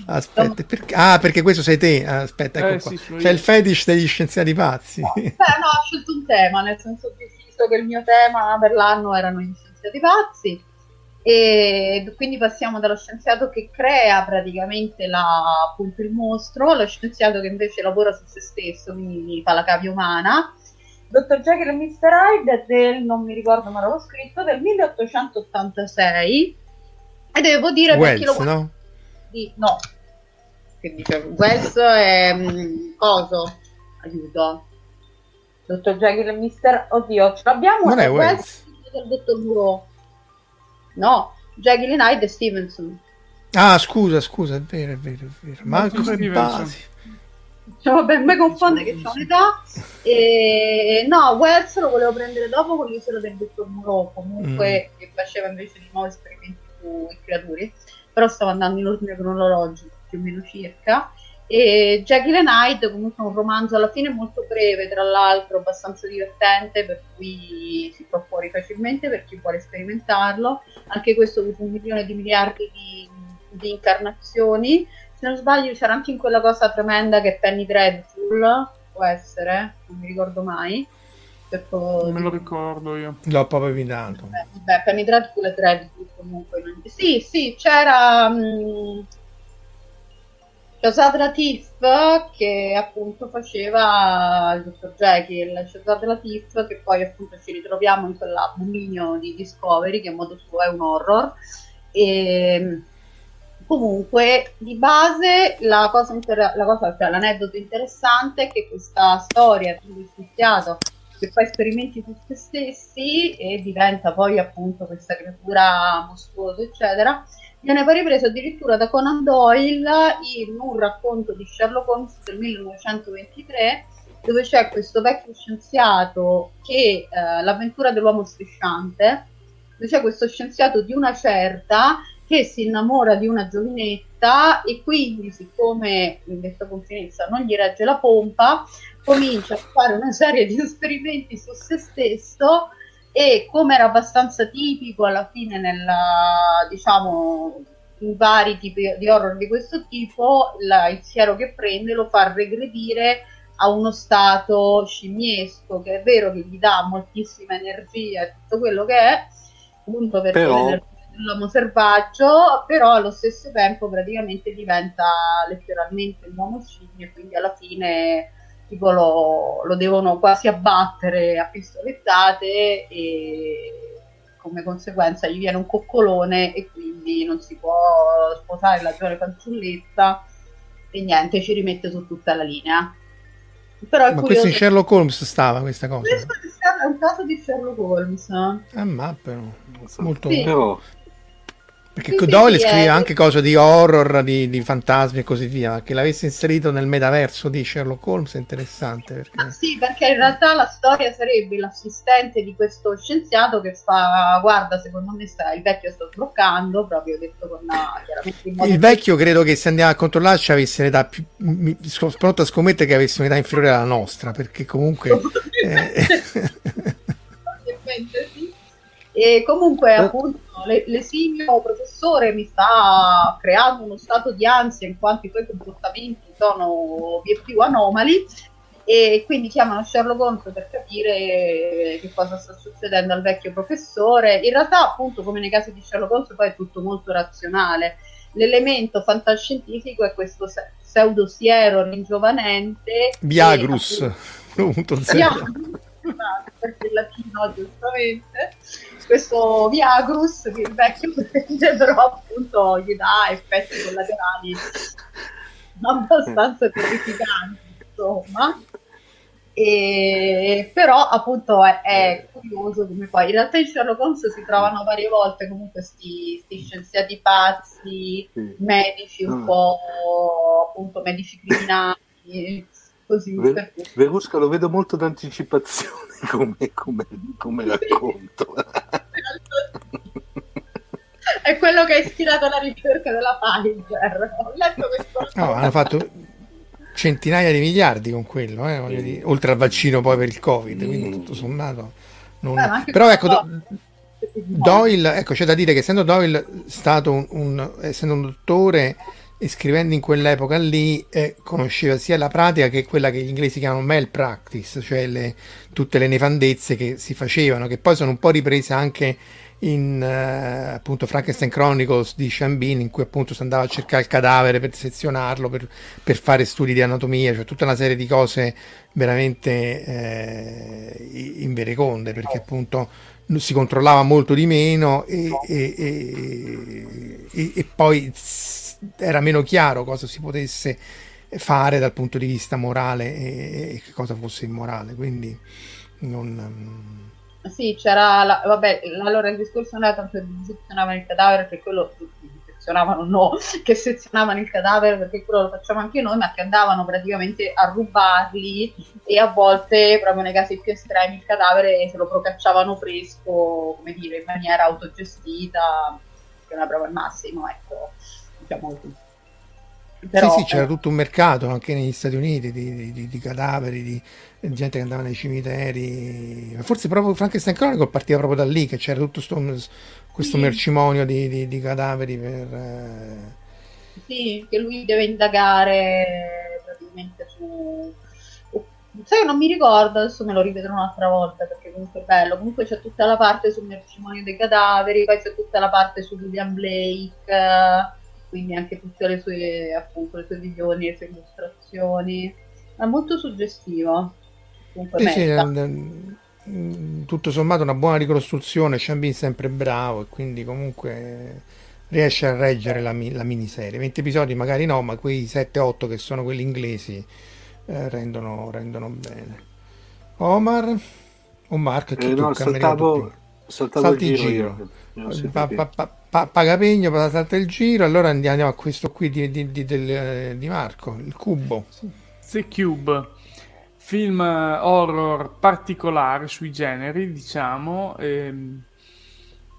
A: Aspetta, perché... ah, perché questo sei te. Aspetta, ecco eh, qua. Sì, C'è il fetish degli scienziati pazzi.
B: No, beh, no, ho scelto un tema, nel senso che visto che il mio tema per l'anno erano gli scienziati pazzi. E quindi passiamo dallo scienziato che crea praticamente la, appunto il mostro allo scienziato che invece lavora su se stesso, quindi fa la cavia umana. Dr. Jekyll e Mr. Hyde del, non mi ricordo ma l'avevo scritto, del 1886 e devo dire
A: Wells, perché lo... no?
B: Di, no, che dice Wells è um, coso aiuto Dottor Jekyll e Mister oddio ce l'abbiamo
A: non è Wells,
B: del Dottor Moreau no Jekyll e Hyde e Stevenson
A: ah scusa scusa è vero è vero è vero ma come basi
B: cioè, vabbè, mi confonde che c'ho un'età. E... No, Wells lo volevo prendere dopo con l'isola del dottor Moreau, comunque mm. che faceva invece di nuovi esperimenti sui creature, però stavo andando in ordine cronologico più o meno circa. E Jekyll and Hyde comunque è un romanzo alla fine molto breve, tra l'altro abbastanza divertente, per cui si fa fuori facilmente per chi vuole sperimentarlo. Anche questo ha avuto un milione di miliardi di, di incarnazioni. Se non sbaglio c'era anche in quella cosa tremenda che è Penny Dreadful, può essere, non mi ricordo mai.
D: Non me lo ricordo io.
A: L'ho proprio evitato.
B: Beh, Penny Dreadful e Dreadful comunque. Sì, sì, c'era... Mh, mm, Shazad Tiff che appunto faceva il dottor Jekyll, Shazad Latif che poi appunto ci ritroviamo in quell'abominio di Discovery che a modo suo è un horror. E comunque di base la cosa, inter- la cosa cioè, l'aneddoto interessante è che questa storia di un scienziato che fa esperimenti su se stessi e diventa poi appunto questa creatura mostruosa eccetera viene poi ripreso addirittura da Conan Doyle in un racconto di Sherlock Holmes del 1923 dove c'è questo vecchio scienziato che eh, l'avventura dell'uomo strisciante dove c'è questo scienziato di una certa che si innamora di una giovinetta e quindi siccome in questa confidenza non gli regge la pompa comincia a fare una serie di esperimenti su se stesso e come era abbastanza tipico alla fine nella diciamo in vari tipi di horror di questo tipo la, il siero che prende lo fa regredire a uno stato scimmiesco che è vero che gli dà moltissima energia e tutto quello che è appunto perché Però l'uomo selvaggio, però allo stesso tempo praticamente diventa letteralmente un uomo scimmio e quindi alla fine tipo lo, lo devono quasi abbattere a pistolettate e come conseguenza gli viene un coccolone e quindi non si può sposare la giovane fanciulletta e niente, ci rimette su tutta la linea.
A: Però Ma questo in Sherlock Holmes stava questa cosa?
B: Questo è un caso di Sherlock Holmes.
A: Ah, ma però. Molto... Sì. Però perché sì, Doyle sì, scrive eh, anche cose di horror, di, di, fantasmi e così via, che l'avesse inserito nel metaverso di Sherlock Holmes è interessante. Perché...
B: Ah, sì, perché in realtà la storia sarebbe l'assistente di questo scienziato che fa, guarda, secondo me sta, il vecchio sta sbloccando, proprio detto con
A: una... Il vecchio credo che se andiamo a controllare ci avesse un'età più... Mi, sono pronto a scommettere che avesse un'età inferiore alla nostra, perché comunque... eh...
B: sì. E comunque, eh. appunto, l'esimio professore mi sta creando uno stato di ansia in quanto i suoi comportamenti sono più anomali e quindi chiamano Sherlock Holmes per capire che cosa sta succedendo al vecchio professore. In realtà, appunto, come nei casi di Sherlock Holmes, poi è tutto molto razionale. L'elemento fantascientifico è questo pseudosiero ringiovanente.
A: Viagrus 1.0
B: perché il latino giustamente questo Viagrus che il vecchio prende però appunto gli dà effetti collaterali abbastanza terrificanti insomma e, però appunto è, è, curioso come poi in realtà in Sherlock Holmes si trovano varie volte comunque questi scienziati pazzi medici un ah. po' appunto medici criminali così.
C: Ver- Verusca lo vedo molto d'anticipazione come, come, come racconto.
B: È quello che ha ispirato la ricerca della Pfizer. Ho letto questo.
A: No, hanno fatto centinaia di miliardi con quello, eh, mm. dire, oltre al vaccino poi per il Covid, mm. quindi tutto sommato. Non... Beh, Però ecco, do... Doyle, ecco, c'è da dire che essendo Doyle stato un, un essendo un dottore e scrivendo in quell'epoca lì eh, conosceva sia la pratica che quella che gli inglesi chiamano malpractice, cioè le, tutte le nefandezze che si facevano, che poi sono un po' riprese anche in uh, appunto Frankenstein Chronicles di Chambin in cui appunto si andava a cercare il cadavere per sezionarlo, per, per fare studi di anatomia, cioè tutta una serie di cose veramente eh, invereconde perché appunto si controllava molto di meno e, e, e, e poi era meno chiaro cosa si potesse fare dal punto di vista morale e, e cosa fosse immorale, quindi non...
B: Sì, c'era, la, vabbè, allora il discorso non era tanto che sezionavano il cadavere, che quello sezionavano no, che sezionavano il cadavere perché quello lo facciamo anche noi, ma che andavano praticamente a rubarli e a volte, proprio nei casi più estremi, il cadavere se lo procacciavano fresco, come dire, in maniera autogestita, che è proprio il massimo, ecco diciamo
A: Però, sì, sì, c'era tutto un mercato anche negli Stati Uniti di, di, di cadaveri, di, di, gente che andava nei cimiteri. Forse proprio Frankenstein Chronicle partiva proprio da lì, che c'era tutto sto, questo sì. mercimonio di, cadaveri per... Eh...
B: Sì, che lui deve indagare praticamente su... Sai, non mi ricordo, adesso me lo rivedrò un'altra volta perché comunque è bello. Comunque c'è tutta la parte sul mercimonio dei cadaveri, poi c'è tutta la parte su William Blake quindi anche tutte le sue, appunto, le sue visioni, le sue illustrazioni. È molto suggestivo. Comunque sì,
A: sì, tutto sommato una buona ricostruzione, Chambin è sempre bravo e quindi comunque riesce a reggere la, la miniserie. 20 episodi magari no, ma quei 7-8 che sono quelli inglesi eh, rendono, rendono, bene. Omar o Mark
C: che eh, no, saltavo, saltavo Salti il giro.
A: giro. Pa, pa, pa, pa- paga pegno, salta il giro, allora andiamo a questo qui di, di, di, del, eh, di Marco, il cubo.
D: The Cube, film horror particolare sui generi, diciamo. Ehm,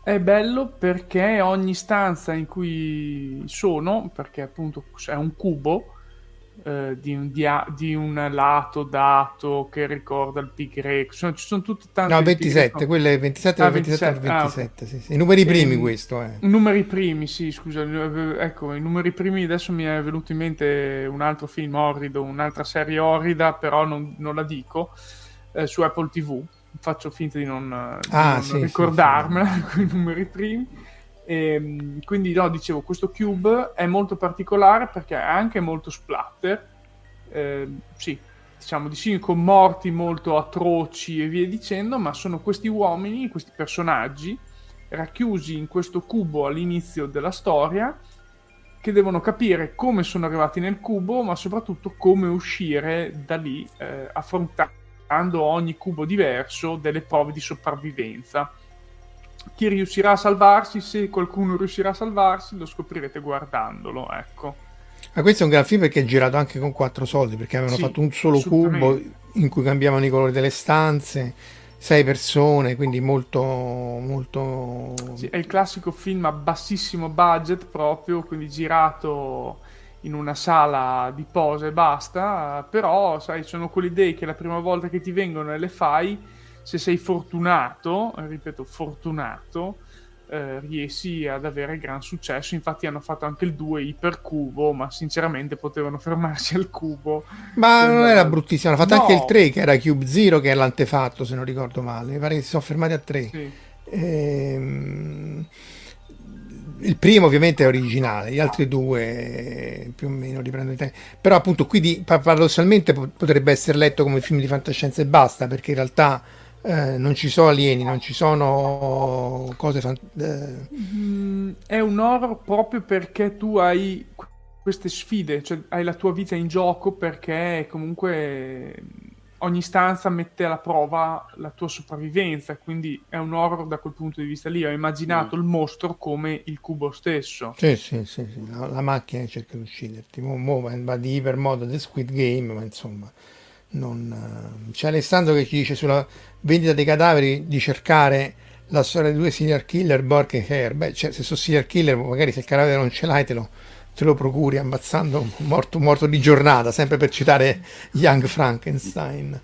D: È bello perché ogni stanza in cui sono, perché appunto è un cubo, eh, di, un dia- di, un lato dato che ricorda il pi greco. Sono, ci sono tutte tante.
A: No, 27, quello è 27, ah, 27, 27, 27 ah, sì, sì. I numeri primi, e, questo.
D: I numeri primi, sì, scusa. Ecco, i numeri primi. Adesso mi è venuto in mente un altro film orrido, un'altra serie orrida, però non, non la dico. Eh, su Apple TV. Faccio finta di non, ah, di non sì, ricordarmela con i numeri primi. E, ehm, quindi no, dicevo, questo cube è molto particolare perché è anche molto splatter. Eh, sì, diciamo di sì, con morti molto atroci e via dicendo, ma sono questi uomini, questi personaggi racchiusi in questo cubo all'inizio della storia che devono capire come sono arrivati nel cubo, ma soprattutto come uscire da lì eh, affrontando ogni cubo diverso delle prove di sopravvivenza chi riuscirà a salvarsi, se qualcuno riuscirà a salvarsi, lo scoprirete guardandolo, ecco.
A: Ma questo è un gran film perché è girato anche con quattro soldi, perché avevano sì, fatto un solo cubo in cui cambiavano i colori delle stanze, sei persone, quindi molto... molto...
D: Sì, è il classico film a bassissimo budget proprio, quindi girato in una sala di pose e basta, però sai, sono quelle idee che la prima volta che ti vengono e le fai se sei fortunato, ripeto, fortunato, eh, riesci ad avere gran successo. Infatti hanno fatto anche il 2 ipercubo, ma sinceramente potevano fermarsi al cubo.
A: Ma non era bruttissimo, hanno fatto no. anche il 3 che era Cube Zero che è l'antefatto, se non ricordo male. Mi pare che si sono fermati a 3. Sì. Ehm... Il primo ovviamente è originale, gli altri due più o meno riprendono il tempo. Però appunto qui di, paradossalmente potrebbe essere letto come film di fantascienza e basta, perché in realtà eh, non ci sono alieni, non ci sono cose fan-
D: eh. mm, è un horror proprio perché tu hai queste sfide, cioè hai la tua vita in gioco perché comunque ogni stanza mette alla prova la tua sopravvivenza, quindi è un horror da quel punto di vista lì. Ho immaginato mm. il mostro come il cubo stesso.
A: Sì, sì, sì, sì. La, la, macchina cerca di ucciderti, mo, mo, va di ipermodo del Squid Game, ma insomma non... Eh, c'è Alessandro che ci dice sulla vendita dei cadaveri di cercare la storia di due serial killer, Bork e Hare. Beh, cioè, se sono serial killer, magari se il cadavere non ce l'hai, te lo, te lo procuri ammazzando un morto, morto di giornata, sempre per citare Young Frankenstein.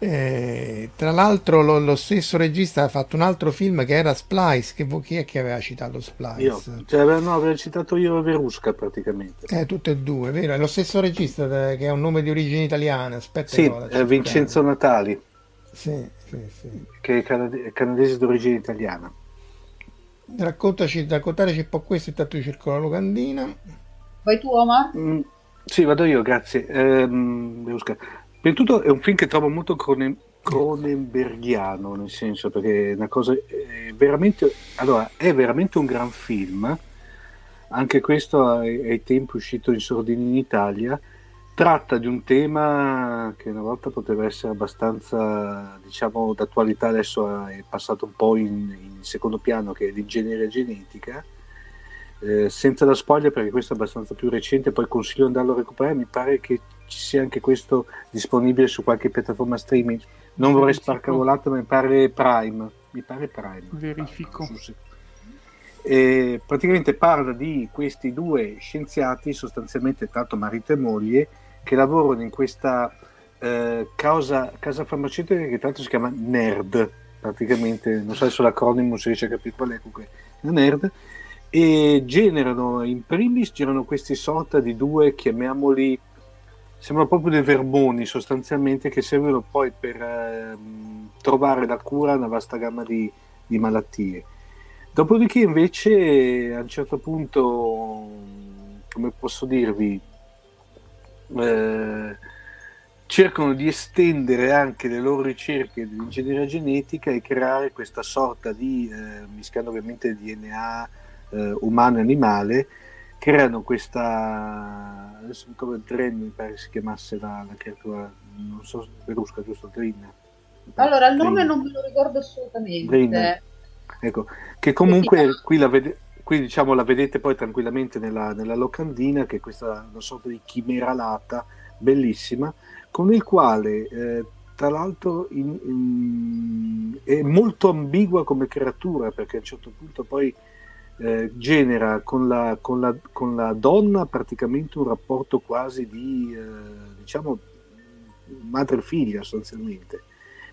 A: Eh, tra l'altro lo, lo, stesso regista ha fatto un altro film che era Splice, che chi è che aveva citato Splice?
C: Io, cioè, no, avevo citato io Verusca praticamente.
A: Eh, tutte e due, vero? È lo stesso regista che ha un nome di origine italiana, aspetta.
C: Sì, è Vincenzo Natali.
A: Sì, sì, sì.
C: Che è canade- canadese d'origine italiana.
A: Raccontaci, raccontateci un po' questo, intanto io cerco la locandina.
B: Vai tu Omar? Mm,
C: sì, vado io, grazie. Ehm, Prima di tutto è un film che trovo molto Cronen- Cronenbergiano, nel senso perché è una cosa è veramente, allora, è veramente un gran film, anche questo ai, ai tempi uscito in sordina in Italia, tratta di un tema che una volta poteva essere abbastanza, diciamo, d'attualità, adesso è passato un po' in, in secondo piano, che è l'ingegneria genetica, eh, senza da spoiler perché questo è abbastanza più recente, poi consiglio di andarlo a recuperare, mi pare che ci sia anche questo disponibile su qualche piattaforma streaming. Non vorrei sparcavolare, ma mi pare Prime. Mi pare Prime.
D: Verifico.
C: E praticamente parla di questi due scienziati, sostanzialmente tanto marito e moglie, che lavorano in questa eh, casa, casa farmaceutica che tanto si chiama NERD, praticamente, non so se l'acronimo si riesce a capire qual è, comunque, NERD, e generano, in primis, girano questi sorta di due, chiamiamoli sembrano proprio dei vermoni sostanzialmente che servono poi per eh, trovare la cura a una vasta gamma di, di, malattie. Dopodiché invece a un certo punto, come posso dirvi, eh, cercano di estendere anche le loro ricerche di ingegneria genetica e creare questa sorta di, eh, mischiando ovviamente DNA eh, umano e animale, creano questa adesso mi ricordo Dren mi pare che si chiamasse la, la creatura non so Verusca giusto Drin
B: allora il nome Drin. non me lo ricordo assolutamente Drin.
C: ecco che comunque qui la, vede, qui diciamo la vedete poi tranquillamente nella, nella locandina che è questa una sorta di chimera lata bellissima con il quale eh, tra l'altro in, in, è molto ambigua come creatura perché a un certo punto poi eh, genera con la, con, la, con la, donna praticamente un rapporto quasi di eh, diciamo madre figlia sostanzialmente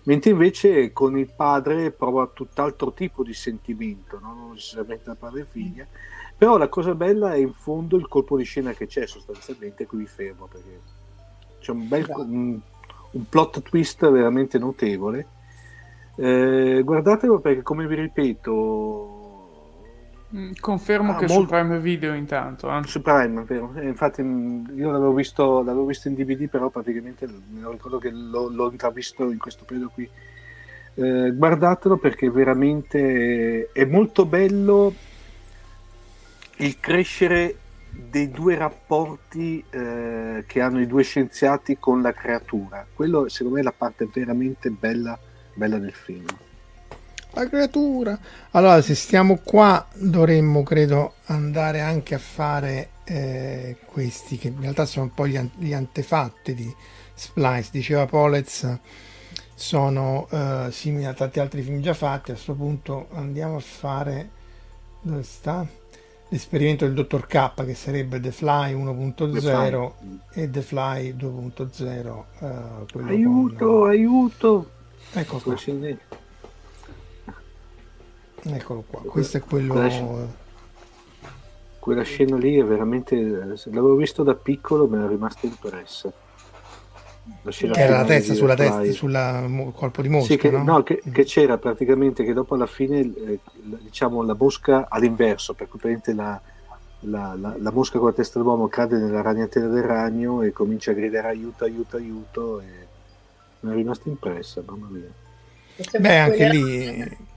C: mentre invece con il padre prova tutt'altro tipo di sentimento non necessariamente da padre e figlia. Però la cosa bella è in fondo il colpo di scena che c'è sostanzialmente qui mi fermo perché c'è un bel un, un plot twist veramente notevole. Eh, guardatelo perché come vi ripeto
D: confermo ah, che molto... su Prime Video intanto. Eh.
C: Su Prime, vero. Eh, infatti mm, io l'avevo visto, l'avevo visto, in DVD, però praticamente mi ricordo che l'ho, l'ho intravisto in questo periodo qui. Eh, guardatelo perché veramente è molto bello il crescere dei due rapporti eh, che hanno i due scienziati con la creatura. Quello secondo me è la parte veramente bella, bella del film
A: la creatura. Allora, se stiamo qua, dovremmo, credo, andare anche a fare eh, questi, che in realtà sono un po' gli, gli antefatti di Splice. Diceva Polez, sono eh, simili a tanti altri film già fatti. A questo punto andiamo a fare... Dove sta? L'esperimento del dottor K, che sarebbe The Fly 1.0 e The Fly 2.0.
C: Eh, aiuto, con... aiuto!
A: Ecco qua. Eccolo qua, questo è quello...
C: Quella scena, quella scena lì è veramente... L'avevo visto da piccolo, mi era rimasta impressa.
A: La che era la testa sulla testa, sul colpo di mosca,
C: sì, che,
A: no?
C: no che, che, c'era praticamente che dopo alla fine, eh, diciamo, la mosca all'inverso, per cui la, la, la, la, mosca con la testa dell'uomo cade nella ragnatela del ragno e comincia a gridare aiuto, aiuto, aiuto e mi è rimasta impressa, mamma mia.
A: Beh, anche lì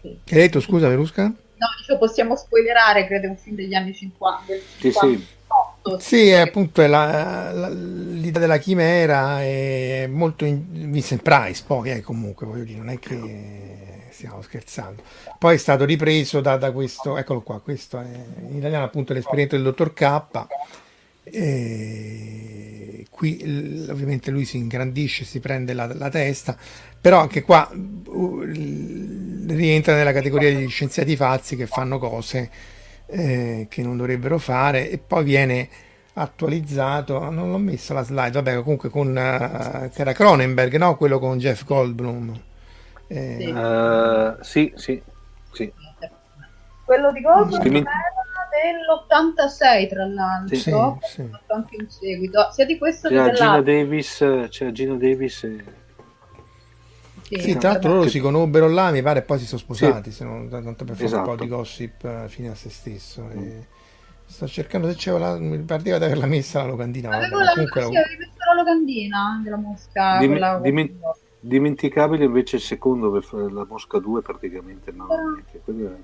A: che hai detto, scusa, Verusca?
B: No, dicevo, possiamo spoilerare, credo, un film degli anni 50. Del
C: 50. Sì,
A: sì. Sì, appunto è la, la, l'idea della chimera è molto in, Vincent Price, poi eh, comunque voglio dire, non è che stiamo scherzando. Poi è stato ripreso da, da questo, eccolo qua, questo è in italiano appunto l'esperienza del dottor K. Qui ovviamente lui si ingrandisce, si prende la, la testa, però anche qua uh, rientra nella categoria degli scienziati falsi che fanno cose eh, che non dovrebbero fare e poi viene attualizzato, non l'ho messa la slide, vabbè comunque con uh, che era Cronenberg, no? quello con Jeff Goldblum.
C: Eh, uh, sì, sì, sì.
B: Quello di Goldblum. Sì, nell'86 tra l'altro, sì, no? sì. anche in seguito, sia di questo
C: c'era che dell'altro. Gina Davis, cioè, c'era Gina Davis e...
A: Sì, sì tra l'altro loro si conobbero là, mi pare, e poi si sono sposati, se non, tanto per fare esatto. un po' esatto. di gossip eh, fine a se stesso. Mm. E... Sto cercando se c'è la... mi partiva di averla messa la locandina.
B: Avevo vabbè, la, comunque sì, la... la locandina della mosca.
C: Dim- quella... Diment- dimenticabile invece il secondo, la mosca 2 praticamente, ma no, ah. quello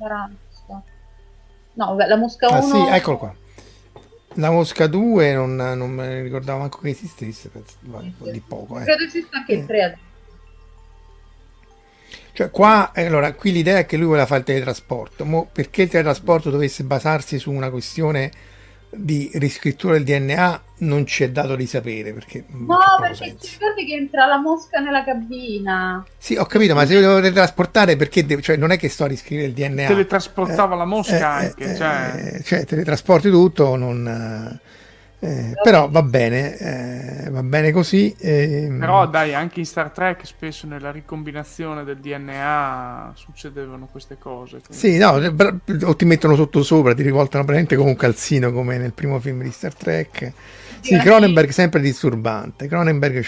B: era no la mosca 1 ah,
A: sì, eccolo qua la Mosca 2 non, non me ne ricordavo manco che esistesse, penso, di poco. Eh.
B: Credo esista anche il 3 eh.
A: Cioè, qua, eh, allora, qui l'idea è che lui voleva fare il teletrasporto. Mo perché il teletrasporto dovesse basarsi su una questione di riscrittura del DNA non ci è dato di sapere perché
B: no perché ti ricordi che entra la mosca nella cabina?
A: Sì ho capito ma se io devo teletrasportare perché devo, cioè non è che sto a riscrivere il DNA
D: teletrasportava eh, la mosca eh, anche
A: eh,
D: cioè...
A: Eh, cioè teletrasporti tutto non eh, però va bene, eh, va bene così.
D: Eh, però dai, anche in Star Trek spesso nella ricombinazione del DNA succedevano queste cose.
A: Quindi... Sì, no, o ti mettono sotto sopra, ti rivoltano praticamente come un calzino come nel primo film di Star Trek. Sì, Cronenberg sempre disturbante. Cronenberg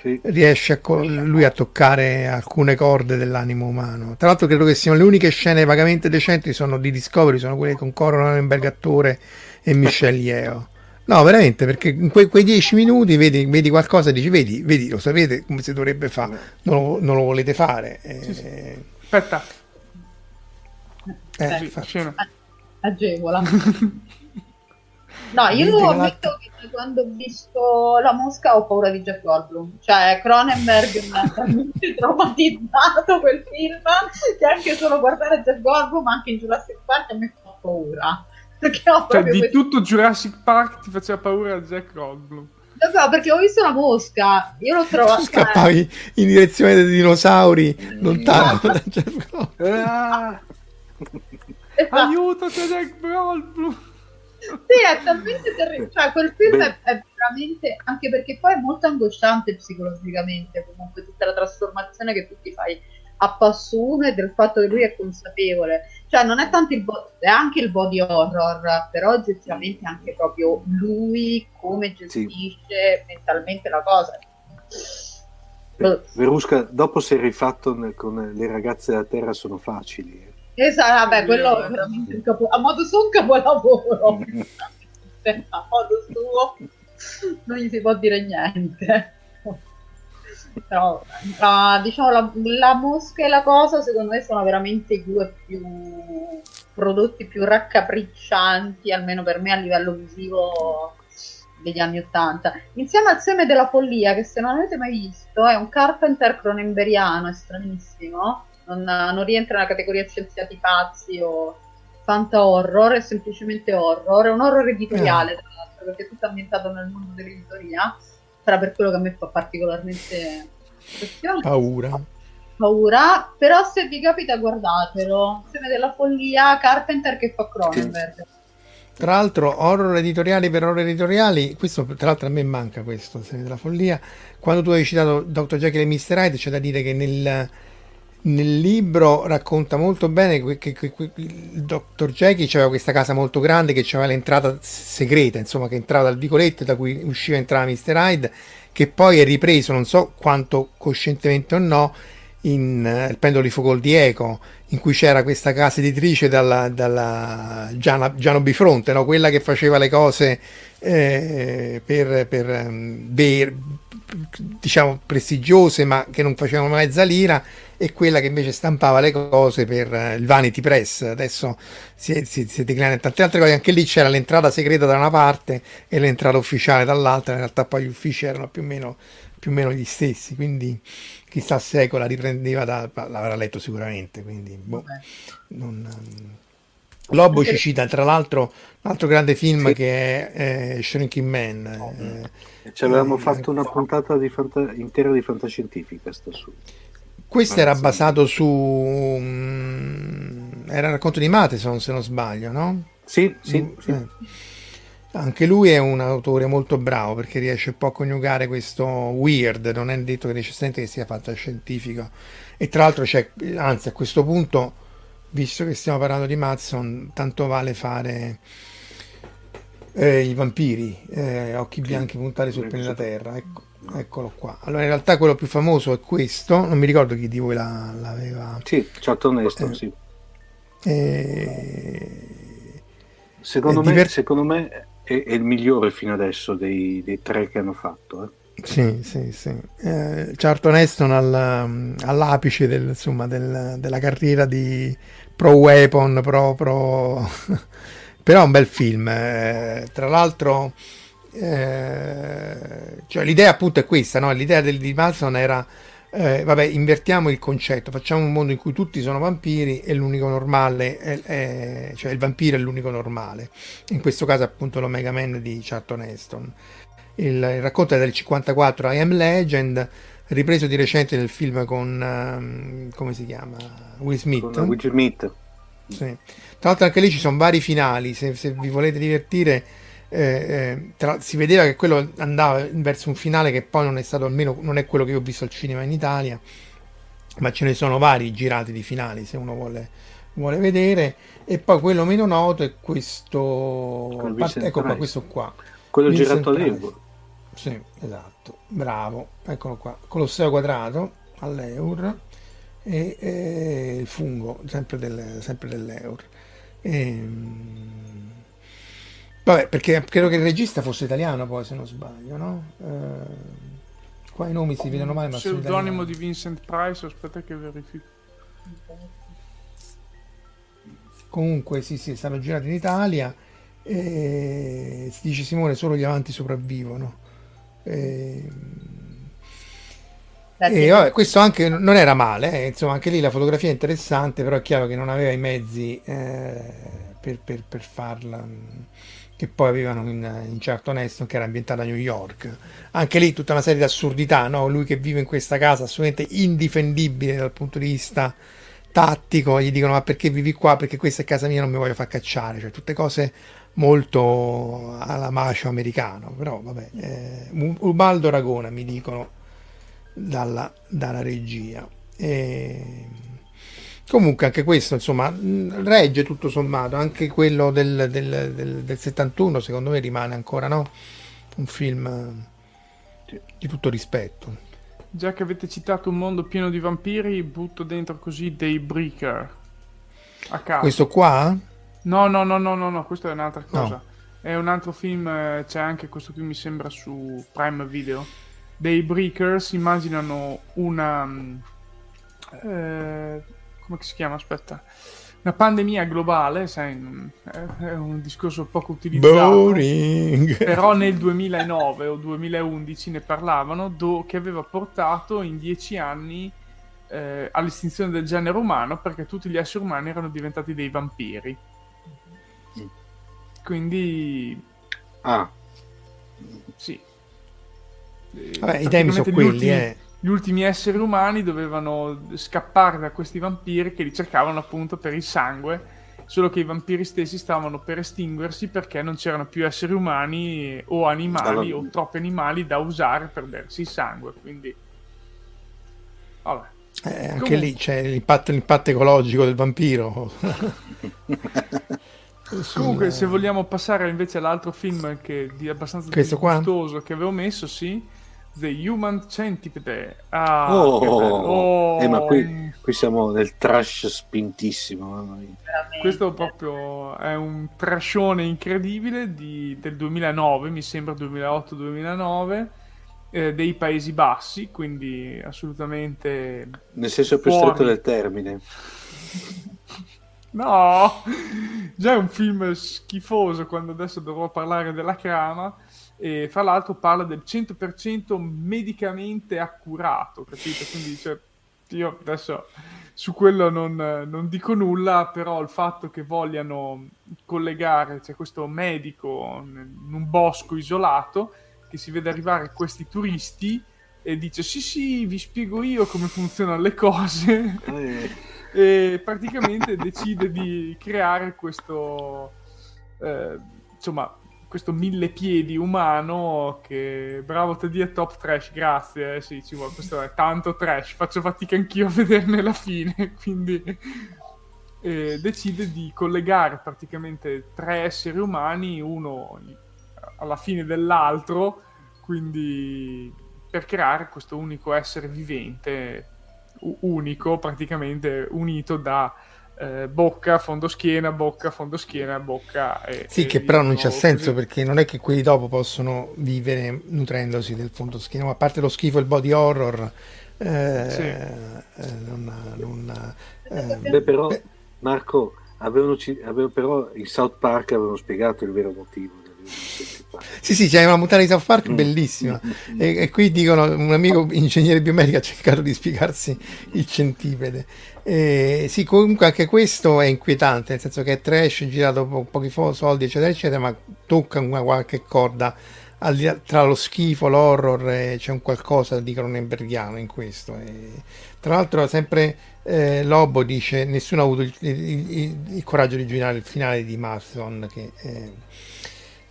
A: sì. riesce a co- lui a toccare alcune corde dell'animo umano. Tra l'altro credo che siano le uniche scene vagamente decenti sono di Discovery, sono quelle con Cronenberg attore e Michelle Yeo. No, veramente, perché in que- quei dieci minuti vedi, vedi, qualcosa e dici, vedi, vedi, lo sapete come si dovrebbe fare, non lo, non lo volete fare. Eh,
D: sì, sì. Aspetta.
B: Eh, sì, agevola. no, io ammetto che quando ho visto la mosca ho paura di Jeff Goldblum. Cioè, Cronenberg mi ha talmente traumatizzato quel film che anche solo guardare Jeff Goldblum, anche in Jurassic Park, mi fa paura.
D: Perché ho cioè, di questo... tutto Jurassic Park ti faceva paura Jack Goldblum.
B: No, perché ho visto una mosca, io l'ho trovata.
A: Scappavi in direzione dei dinosauri, lontano da Jeff
D: Ah. Aiuto, c'è Jack Goldblum!
B: Sì, è talmente terribile. Cioè, quel film è, è veramente. Anche perché poi è molto angosciante psicologicamente. Comunque, tutta la trasformazione che tu ti fai a passo uno e del fatto che lui è consapevole. Cioè, non è tanto il body, è anche il body horror, però oggettivamente anche proprio lui come gestisce mentalmente la cosa.
C: Verusca, dopo sei rifatto nel- con le ragazze da terra sono facili. eh.
B: Esatto, vabbè, quello è veramente un capo... a modo suo un capolavoro. a modo suo non gli si può dire niente. Però, la, diciamo, la, la mosca e la cosa, secondo me, sono veramente i due più prodotti più raccapriccianti, almeno per me a livello visivo degli anni Ottanta. Insieme al seme della follia, che se non avete mai visto, è un Carpenter cronenberiano, è stranissimo, non, non rientra nella categoria scienziati pazzi o fanta horror, è semplicemente horror, è un horror editoriale, tra l'altro, perché è tutto ambientato nel mondo dell'editoria, sarà per quello che a me fa particolarmente
A: paura.
B: paura, però se vi capita guardatelo, Seme della follia, Carpenter che fa Cronenberg.
A: Tra l'altro, horror editoriali per horror editoriali, questo tra l'altro a me manca questo, Seme della follia. Quando tu hai citato Dr. Jekyll e Mr. Hyde, c'è da dire che nel, nel libro racconta molto bene que- che, che- que- il Dr. Jekyll aveva questa casa molto grande che aveva l'entrata segreta, insomma, che entrava dal vicoletto da cui usciva e entrava Mr. Hyde, che poi è ripreso, non so quanto coscientemente o no, in eh, Il pendolo di fuoco di Eco, in cui c'era questa casa editrice dalla, dalla Giana- Giano Bifronte, no? quella che faceva le cose eh, per, per ehm, ver- diciamo prestigiose ma che non facevano mezza lira e quella che invece stampava le cose per eh, il Vanity Press. Adesso si si, si è declinato in tante altre cose. Anche lì c'era l'entrata segreta da una parte e l'entrata ufficiale dall'altra. In realtà poi gli uffici erano più o meno, più o meno gli stessi. Quindi chissà se Eco la riprendeva da, l'avrà letto sicuramente. Quindi boh, non, ehm. Lobo ci cita tra l'altro un altro grande film
C: Sì.
A: che è eh, Shrinking Man eh,
C: Ci avevamo
A: eh,
C: fatto una puntata di fanta- intera di fantascientifica sta su.
A: Questo era basato su. mm, era il racconto di Matheson, se non sbaglio, no?
C: Sì, sì,
A: Mm,
C: sì.
A: eh. Anche lui è un autore molto bravo perché riesce un po' a coniugare questo weird, non è detto che necessariamente che sia fantascientifico. E tra l'altro c'è, anzi a questo punto, visto che stiamo parlando di Matheson, tanto vale fare eh, i vampiri, eh, occhi bianchi puntati sul pianeta Terra. Ecco, eccolo qua. Allora in realtà quello più famoso è questo, non mi ricordo chi di voi la- l'aveva.
C: Sì, Charlton Heston,
A: Eh.
C: sì.
A: Eh,
C: Secondo,
A: è
C: me,
A: diver-
C: secondo me è, è il migliore fino adesso dei, dei tre che hanno fatto. eh.
A: Sì, sì, sì. Eh, Charlton Heston al- all'apice del- insomma, del- della carriera di Pro Weapon, pro, pro... però è un bel film. eh, tra l'altro, eh, cioè, l'idea appunto è questa, no? L'idea del, di Manson era, eh, vabbè, invertiamo il concetto, facciamo un mondo in cui tutti sono vampiri e l'unico normale, è, è- cioè il vampiro è l'unico normale. In questo caso appunto l'Omega Man di Charlton Heston. Il, il racconto è del 54 I Am Legend, ripreso di recente nel film con ehm, come si chiama? Will Smith.
C: Will Smith.
A: Sì. Tra l'altro anche lì ci sono vari finali, se, se vi volete divertire, eh, eh, tra- si vedeva che quello andava verso un finale che poi non è stato, almeno non è quello che io ho visto al cinema in Italia, ma ce ne sono vari girati di finali se uno vuole, vuole vedere. E poi quello meno noto è questo,
C: Vincent
A: ecco qua, questo qua.
C: Quello
A: Vincent
C: girato
A: Price.
C: all'Euro.
A: Sì, esatto, bravo, eccolo qua, Colosseo quadrato all'Eur e, e il fungo, sempre, del, sempre dell'Eur. Ehm, vabbè, perché credo che il regista fosse italiano poi, se non sbaglio, no? Eh, qua i nomi si vedono male, ma sono
D: Pseudonimo di Vincent Price, aspetta che verifico.
A: Comunque sì, sì, stanno girati in Italia e si dice Simone solo gli avanti sopravvivono. Ehm, E vabbè, questo anche non era male, eh, insomma, anche lì la fotografia è interessante, però è chiaro che non aveva i mezzi eh, per, per- per farla, che che poi avevano in, in Charlton Heston che era ambientata a New York. Anche lì tutta una serie di assurdità, no? lui che vive in questa casa assolutamente indifendibile dal punto di vista tattico, gli dicono ma perché vivi qua? Perché questa è casa mia, non mi voglio far cacciare, cioè tutte cose molto alla macio americano, però vabbè, eh, Ubaldo Ragona mi dicono dalla, dalla regia. E... Comunque anche questo, insomma, regge tutto sommato, anche quello del, del, del, del 71 secondo me rimane ancora no? un film di tutto rispetto.
D: Già che avete citato un mondo pieno di vampiri, butto dentro così dei Breaker. A caso.
A: Questo qua?
D: No, no, no, no, no, no, questo è un'altra cosa. No. È un altro film, eh, c'è anche questo qui mi sembra su Prime Video. Dei Breakers immaginano una... Mm, eh, come si chiama? Aspetta. Una pandemia globale, sai, mm, è un discorso poco utilizzato. Boring. Però nel 2009 o 2011 ne parlavano, do, che aveva portato in dieci anni eh, all'estinzione del genere umano perché tutti gli esseri umani erano diventati dei vampiri. Quindi...
C: Ah.
A: Vabbè, i temi sono quelli,
D: ultimi,
A: eh.
D: Gli ultimi esseri umani dovevano scappare da questi vampiri che li cercavano appunto per il sangue, solo che i vampiri stessi stavano per estinguersi perché non c'erano più esseri umani o animali allora... o troppi animali da usare per bersi il sangue, quindi... Vabbè.
A: Eh, anche Comunque... lì c'è l'impatto, l'impatto ecologico del vampiro.
D: Comunque, se vogliamo passare invece all'altro film che di abbastanza gustoso che avevo messo, sì, The Human Centipede. Ah,
C: oh, oh. Eh, ma qui, qui, siamo nel trash spintissimo.
D: Questo proprio è un trashone incredibile di, del 2009, mi sembra 2008-2009. Eh, dei Paesi Bassi, quindi assolutamente.
C: Nel senso più stretto del termine.
D: No, già è un film schifoso quando adesso dovrò parlare della crama. E fra l'altro parla del 100% medicamente accurato, capito? Quindi cioè, io adesso su quello non, non, dico nulla, però il fatto che vogliano collegare, c'è cioè questo medico in un bosco isolato che si vede arrivare questi turisti e dice sì sì vi spiego io come funzionano le cose. Eh e praticamente decide di creare questo eh, insomma questo mille piedi umano che bravo te dire top trash grazie. Eh, sì ci vuole questo è tanto trash faccio fatica anch'io a vederne la fine quindi eh, decide di collegare praticamente tre esseri umani uno alla fine dell'altro quindi per creare questo unico essere vivente unico, praticamente unito da eh, bocca, fondoschiena, bocca, fondoschiena, bocca. E,
A: sì,
D: e
A: che però non c'è senso perché non è che quelli dopo possono vivere nutrendosi del fondoschiena, ma a parte lo schifo e il body horror. Eh, sì. eh, non, non,
C: eh, Beh, però, beh, Marco, avevano, avevano, però in South Park avevano spiegato il vero motivo
A: sì, sì, c'è una puntata di South Park mm. bellissima. Mm. E, e, qui dicono: un amico ingegnere biomedico ha cercato di spiegarsi il centipede. E, sì, comunque anche questo è inquietante, nel senso che è trash, girato po- pochi soldi, eccetera, eccetera, ma tocca una qualche corda al, tra lo schifo, l'horror, e c'è un qualcosa di cronenbergiano in questo. E, tra l'altro, sempre eh, Lobo dice: Nessuno ha avuto il, il, il, il coraggio di girare il finale di Marston. Che, eh,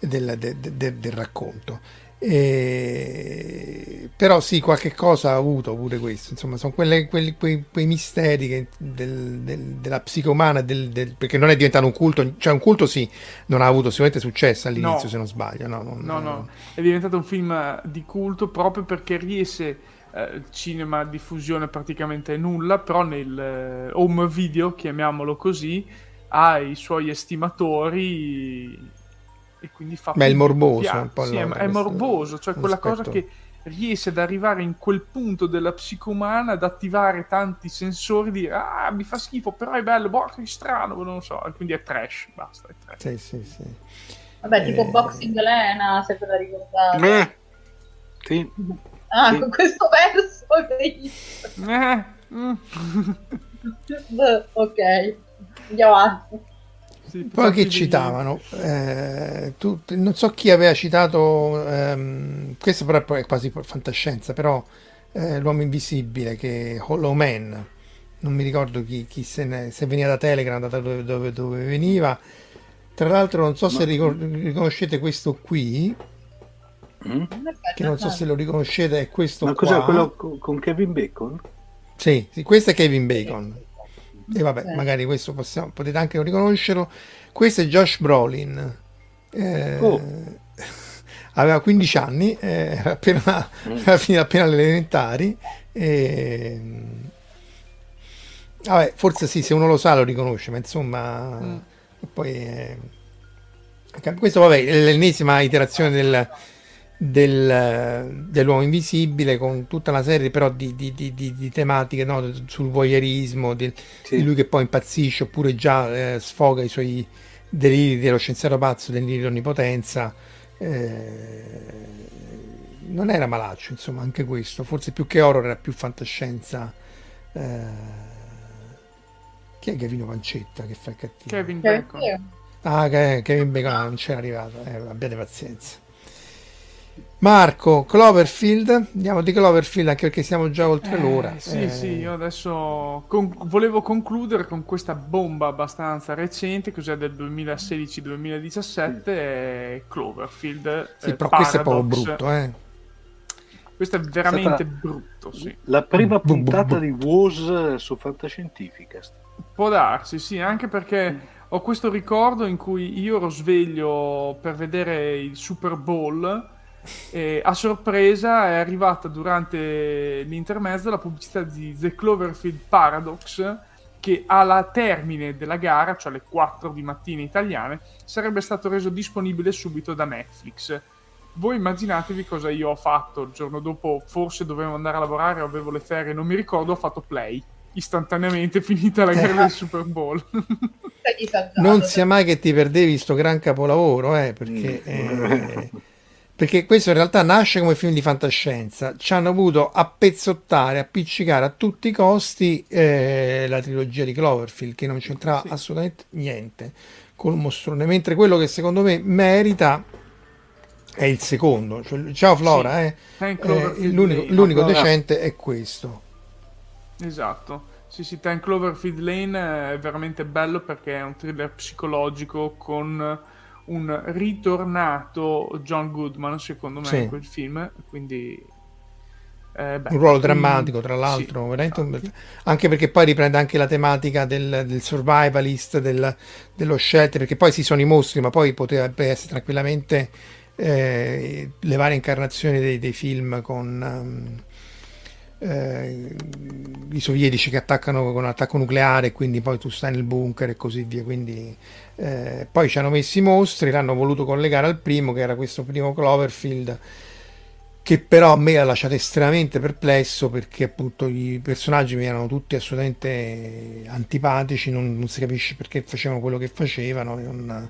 A: del, de, de, del racconto. E... Però sì, qualche cosa ha avuto pure questo, insomma, sono quelle, quelli, quei, quei, misteri che del, del, della psiche umana, del, perché non è diventato un culto, cioè un culto sì, non ha avuto sicuramente successo all'inizio no. se non sbaglio. No, non,
D: no, no, è diventato un film di culto proprio perché riesce, eh, cinema diffusione praticamente nulla, però nel eh, home video, chiamiamolo così, ha i suoi estimatori e quindi fa...
A: Ma è il morboso,
D: un po' sì, è, è morboso, cioè quella cosa che riesce ad arrivare in quel punto della psiche umana, ad attivare tanti sensori, di ah mi fa schifo, però è bello, boh, che strano, non lo so, quindi è trash, basta, è trash.
A: Sì, sì, sì.
B: Vabbè, tipo eh... Boxing Lena, se ve la ricordate.
C: Eh, sì.
B: Ah, sì. con questo verso eh. mm. ok, andiamo avanti.
D: Sì,
A: Poi che citavano? Eh, tu- non so chi aveva citato, ehm, questo però è quasi fantascienza, però eh, l'uomo invisibile che Hollow Man, non mi ricordo chi, chi se, ne- se veniva da Telegram, da dove, dove- dove veniva. Tra l'altro non so se
C: Ma-
A: ricor- riconoscete questo qui,
C: Mm?
A: Che non so se lo riconoscete, è questo
C: Ma
A: qua.
C: cos'è quello co- con Kevin Bacon?
A: Sì, sì, questo è Kevin Bacon. E vabbè,
B: Sì.
A: magari questo possiamo, potete anche riconoscerlo. Questo è Josh Brolin. Eh,
C: Oh.
A: Aveva 15 anni, eh, appena, aveva finito appena le elementari. E... Vabbè, forse sì, se uno lo sa lo riconosce, ma insomma...
D: Mm.
A: Poi... eh, Questo vabbè, è l'ennesima iterazione del, del- dell'uomo invisibile con tutta una serie però di, di- di- di- di tematiche no? sul voyeurismo, di,
C: Sì.
A: di lui che poi impazzisce oppure già eh, sfoga i suoi deliri dello scienziato pazzo, deliri di onnipotenza. Eh, non era malaccio, insomma, anche questo. Forse più che horror era più fantascienza. Eh, chi è Gavino Pancetta che fa il cattivo?
D: Kevin Bacon.
A: Ah, che- Kevin Bacon ah, non c'era arrivato, eh, abbiate pazienza. Marco, Cloverfield, andiamo di Cloverfield anche perché siamo già oltre
D: Eh,
A: l'ora.
D: Sì,
A: Eh,
D: sì, io adesso con- volevo concludere con questa bomba abbastanza recente, cos'è del 2016-2017, è Cloverfield.
A: sì,
D: eh,
A: però questo è proprio
D: Paradox.
A: brutto, eh.
D: Questo è veramente
C: Stata-
D: brutto, sì.
C: La prima puntata di Woz su Fantascientificast.
D: Può darsi, sì, anche perché ho questo ricordo in cui io ero sveglio per vedere il Super Bowl e a sorpresa è arrivata durante l'intermezzo la pubblicità di The Cloverfield Paradox che alla termine della gara, cioè alle 4 di mattina italiane, sarebbe stato reso disponibile subito da Netflix. Voi immaginatevi cosa io ho fatto il giorno dopo, forse dovevo andare a lavorare, avevo le ferie, non mi ricordo, ho fatto play istantaneamente finita la gara del Super Bowl.
A: Non sia mai che ti perdevi sto gran capolavoro, eh, perché,
C: Mm.
A: eh, perché questo in realtà nasce come film di fantascienza. Ci hanno voluto appezzottare, appiccicare a tutti i costi eh, la trilogia di Cloverfield, che non c'entrava
D: Sì.
A: assolutamente niente col mostrone. Mentre quello che secondo me merita è il secondo. Cioè, ciao Flora, eh.
D: Ten
A: Eh,
D: Cloverfield
A: l'unico, l'unico decente è questo.
D: Esatto. Sì, sì, Ten Cloverfield Lane è veramente bello perché è un thriller psicologico con un ritornato John Goodman, secondo me,
A: Sì.
D: in quel film. Quindi... eh, beh,
A: un ruolo
D: mm,
A: drammatico, tra l'altro, veramente un anche perché poi riprende anche la tematica del, del survivalist, del- dello scelter, perché poi si sono i mostri, ma poi potrebbe essere tranquillamente eh, le varie incarnazioni dei, dei film con ehm, eh, i sovietici che attaccano con un attacco nucleare, quindi poi tu stai nel bunker e così via. Quindi, eh, poi ci hanno messo i mostri, l'hanno voluto collegare al primo, che era questo primo Cloverfield che però a me ha lasciato estremamente perplesso perché appunto i personaggi mi erano tutti assolutamente antipatici, non, non si capisce perché facevano quello che facevano, non-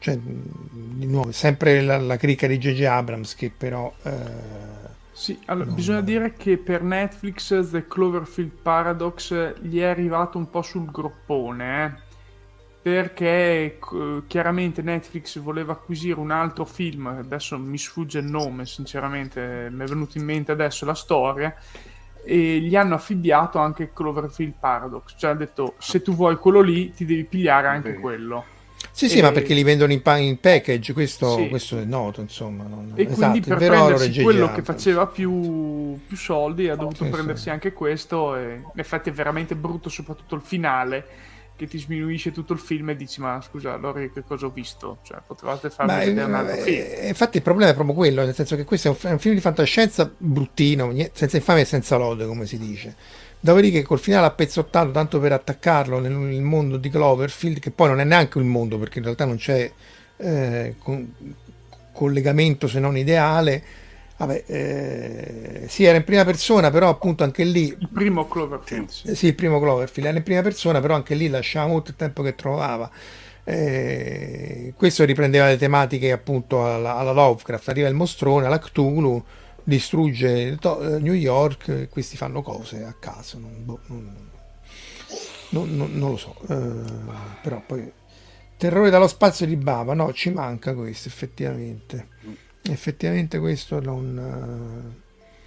A: cioè, di nuovo, sempre la, la cricca di J.J. Abrams che però... eh,
D: Sì, allora,
A: Non-
D: bisogna dire che per Netflix The Cloverfield Paradox gli è arrivato un po' sul groppone, eh, perché c- chiaramente Netflix voleva acquisire un altro film, adesso mi sfugge il nome, sinceramente, mi è venuto in mente adesso la storia, e gli hanno affibbiato anche Cloverfield Paradox, cioè ha detto se tu vuoi quello lì ti devi pigliare anche
C: Ok.
D: quello.
A: Sì, sì,
D: E-
A: ma perché li vendono in, pa- in package, questo,
D: Sì.
A: questo è noto, insomma. non-
D: E
A: esatto,
D: quindi per prendersi quello che faceva più, più soldi ha dovuto
A: Sì,
D: prendersi
A: sì.
D: anche questo e in effetti è veramente brutto soprattutto il finale che ti sminuisce tutto il film e dici ma scusa allora che cosa ho visto cioè potevate farmi
A: Ma,
D: vedere un
A: eh,
D: altro film
A: eh, infatti il problema è proprio quello, nel senso che questo è un, è un film di fantascienza bruttino, senza infame e senza lode, come si dice. Dopodiché col finale appezzottato tanto per attaccarlo nel, nel mondo di Cloverfield, che poi non è neanche un mondo perché in realtà non c'è eh, con- collegamento se non ideale. Vabbè, eh, sì, era in prima persona, però appunto anche lì
D: il primo Cloverfield sì.
A: Sì, il primo Cloverfield era in prima persona, però anche lì lasciava molto il tempo che trovava. Eh, questo riprendeva le tematiche appunto alla, alla Lovecraft. Arriva il mostrone, la Cthulhu, distrugge to- eh, New York e questi fanno cose a caso. Non, boh, non- non- non- non lo so, eh, però poi Terrore dallo spazio di Bava, no, ci manca questo effettivamente. Effettivamente questo non...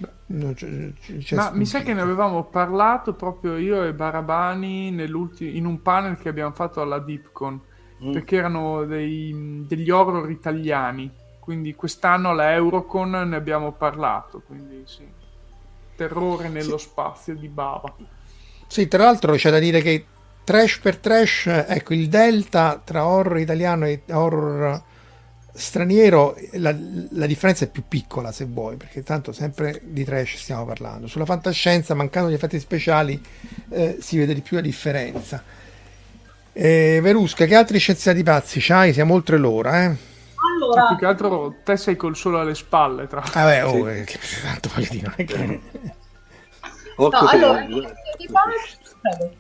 A: eh, non c'è- c'è
D: Ma mi sa che ne avevamo parlato proprio io e Barabani in un panel che abbiamo fatto alla Dipcon,
C: Mm.
D: perché erano dei- degli horror italiani, quindi quest'anno alla Eurocon ne abbiamo parlato, quindi sì. Terrore nello spazio di Bava.
A: Sì, tra l'altro c'è da dire che trash per trash, ecco, il delta tra horror italiano e horror straniero, la, la differenza è più piccola se vuoi, perché tanto sempre di trash stiamo parlando. Sulla fantascienza, mancando gli effetti speciali, eh, si vede di più la differenza. Eh, Verusca, che altri scienziati pazzi c'hai? Siamo oltre l'ora, eh?
D: Ma
B: Allora,
D: più che altro te sei col sole alle spalle, tra l'altro.
A: Vabbè, oh,
C: Sì.
A: eh, che- tanto voglio dire, che...
B: No, allora, scienziati pazzi, prego.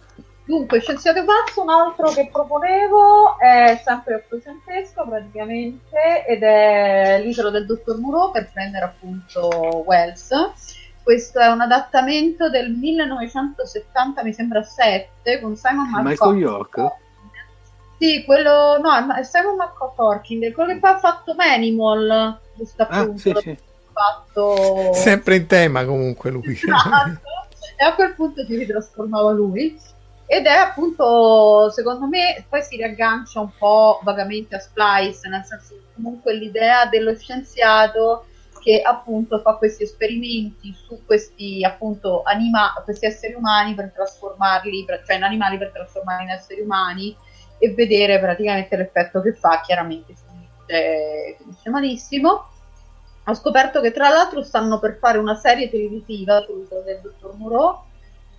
B: Dunque, Scienziato Pazzo, un altro che proponevo è sempre ottocentesco praticamente ed è l'isola del dottor Moreau per prendere appunto Wells. Questo è un adattamento del 1970, mi sembra 7, con Simon
C: Michael
B: McCorkin.
C: York?
B: Sì, quello, no, è Simon McCorkin, quello che poi ha fatto Manimal, giusto
C: Ah,
B: appunto,
C: sì, sì.
B: fatto...
A: Sempre in tema comunque lui.
B: Esatto. e a quel punto si ritrasformava lui ed è appunto secondo me poi si riaggancia un po' vagamente a Splice nel senso che comunque l'idea dello scienziato che appunto fa questi esperimenti su questi appunto anima- questi esseri umani per trasformarli per- cioè in animali per trasformarli in esseri umani e vedere praticamente l'effetto che fa chiaramente finisce, finisce malissimo ho scoperto che tra l'altro stanno per fare una serie televisiva sull'isola del dottor Moreau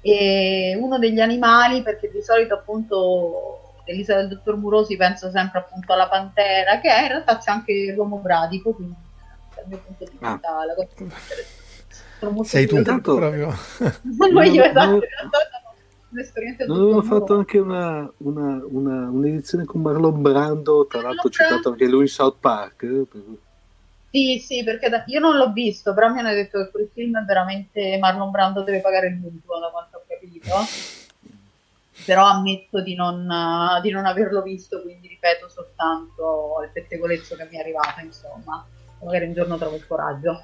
B: e uno degli animali, perché di solito appunto nell'isola del dottor Moreau si pensa sempre appunto alla pantera, che è, in realtà c'è anche l'uomo bradico, quindi dal mio punto di
C: Ah.
B: vista la cosa più interessante. Sono
A: Sei tu.
C: Intanto-
A: proprio.
B: Non io, esatto, sono un'esperienza
C: Non avevano fatto anche una, una, una- un'edizione con Marlon Brando, tra l'altro citato anche lui in South Park. eh, per-
B: Sì, sì, perché da- io non l'ho visto, però mi hanno detto che quel film è veramente Marlon Brando deve pagare il mutuo, da quanto ho capito. Però ammetto di non, di non averlo visto, quindi ripeto soltanto il pettegolezzo che mi è arrivato, insomma. Magari un giorno trovo il coraggio.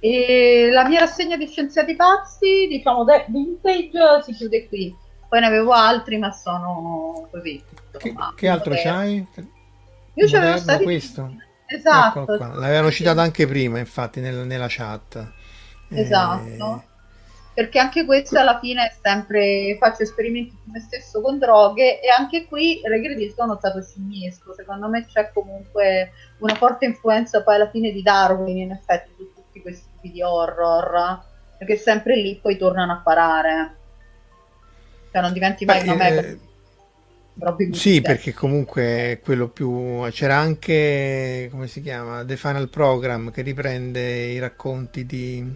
B: E la mia rassegna di Scienziati Pazzi, diciamo, de- vintage, si chiude qui. Poi ne avevo altri, ma sono così.
A: Che, che altro
B: moderni.
A: c'hai?
B: Io c'avevo stati...
A: questo?
B: Esatto.
A: L'avevano citato anche prima, infatti, nel- nella chat.
B: Esatto. Perché anche questo alla fine è sempre faccio esperimenti su me stesso con droghe e anche qui regredisco a uno stato scimmiesco. Secondo me c'è comunque una forte influenza poi alla fine di Darwin in effetti tipi di horror, perché sempre lì poi tornano a parare. Cioè non diventi mai
A: Beh,
B: una mega
A: eh. Sì, perché comunque è quello più... C'era anche, come si chiama, The Final Program che riprende i racconti di...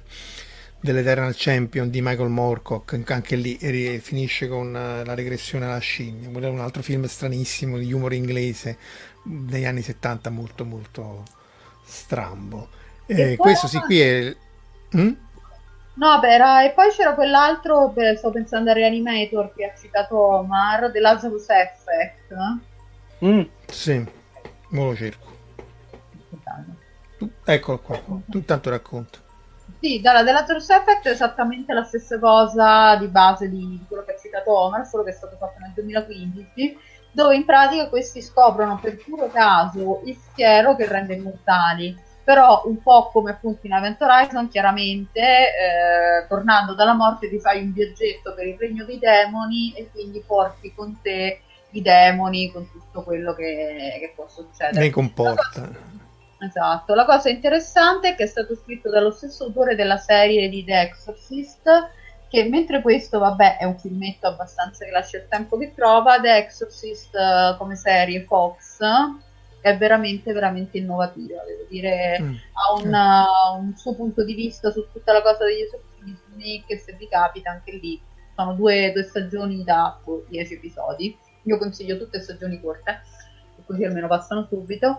A: dell'Eternal Champion di Michael Moorcock, anche lì ri- finisce con eh, la regressione alla scimmia. Quello è un altro film stranissimo di humor inglese degli anni 70, molto molto strambo.
B: E
A: Eh, questo sì, qui è... Mm?
B: No, beh, era- e poi c'era quell'altro, beh, sto pensando a Reanimator che ha citato Omar, The Lazarus Effect. eh?
C: Mm,
A: Sì, mo lo cerco. Tu- Eccolo qua, tu intanto racconta.
B: Sì, dalla The Lazarus Effect è esattamente la stessa cosa di base di, di quello che ha citato Omar, solo che è stato fatto nel 2015, dove in pratica questi scoprono per puro caso il siero che rende immortali. Però un po' come appunto in Event Horizon, chiaramente, eh, tornando dalla morte ti fai un viaggetto per il regno dei demoni e quindi porti con te i demoni con tutto quello che, che può succedere.
A: Ne comporta.
B: Esatto, la cosa interessante è che è stato scritto dallo stesso autore della serie di The Exorcist, che mentre questo, vabbè, è un filmetto abbastanza che lascia il tempo che trova, The Exorcist eh, come serie Fox è veramente, veramente innovativa, devo dire,
A: Mm.
B: ha un, uh, un suo punto di vista su tutta la cosa degli esorcismi, che se vi capita anche lì, sono due, due stagioni da 10 episodi, io consiglio tutte stagioni corte, così almeno passano subito.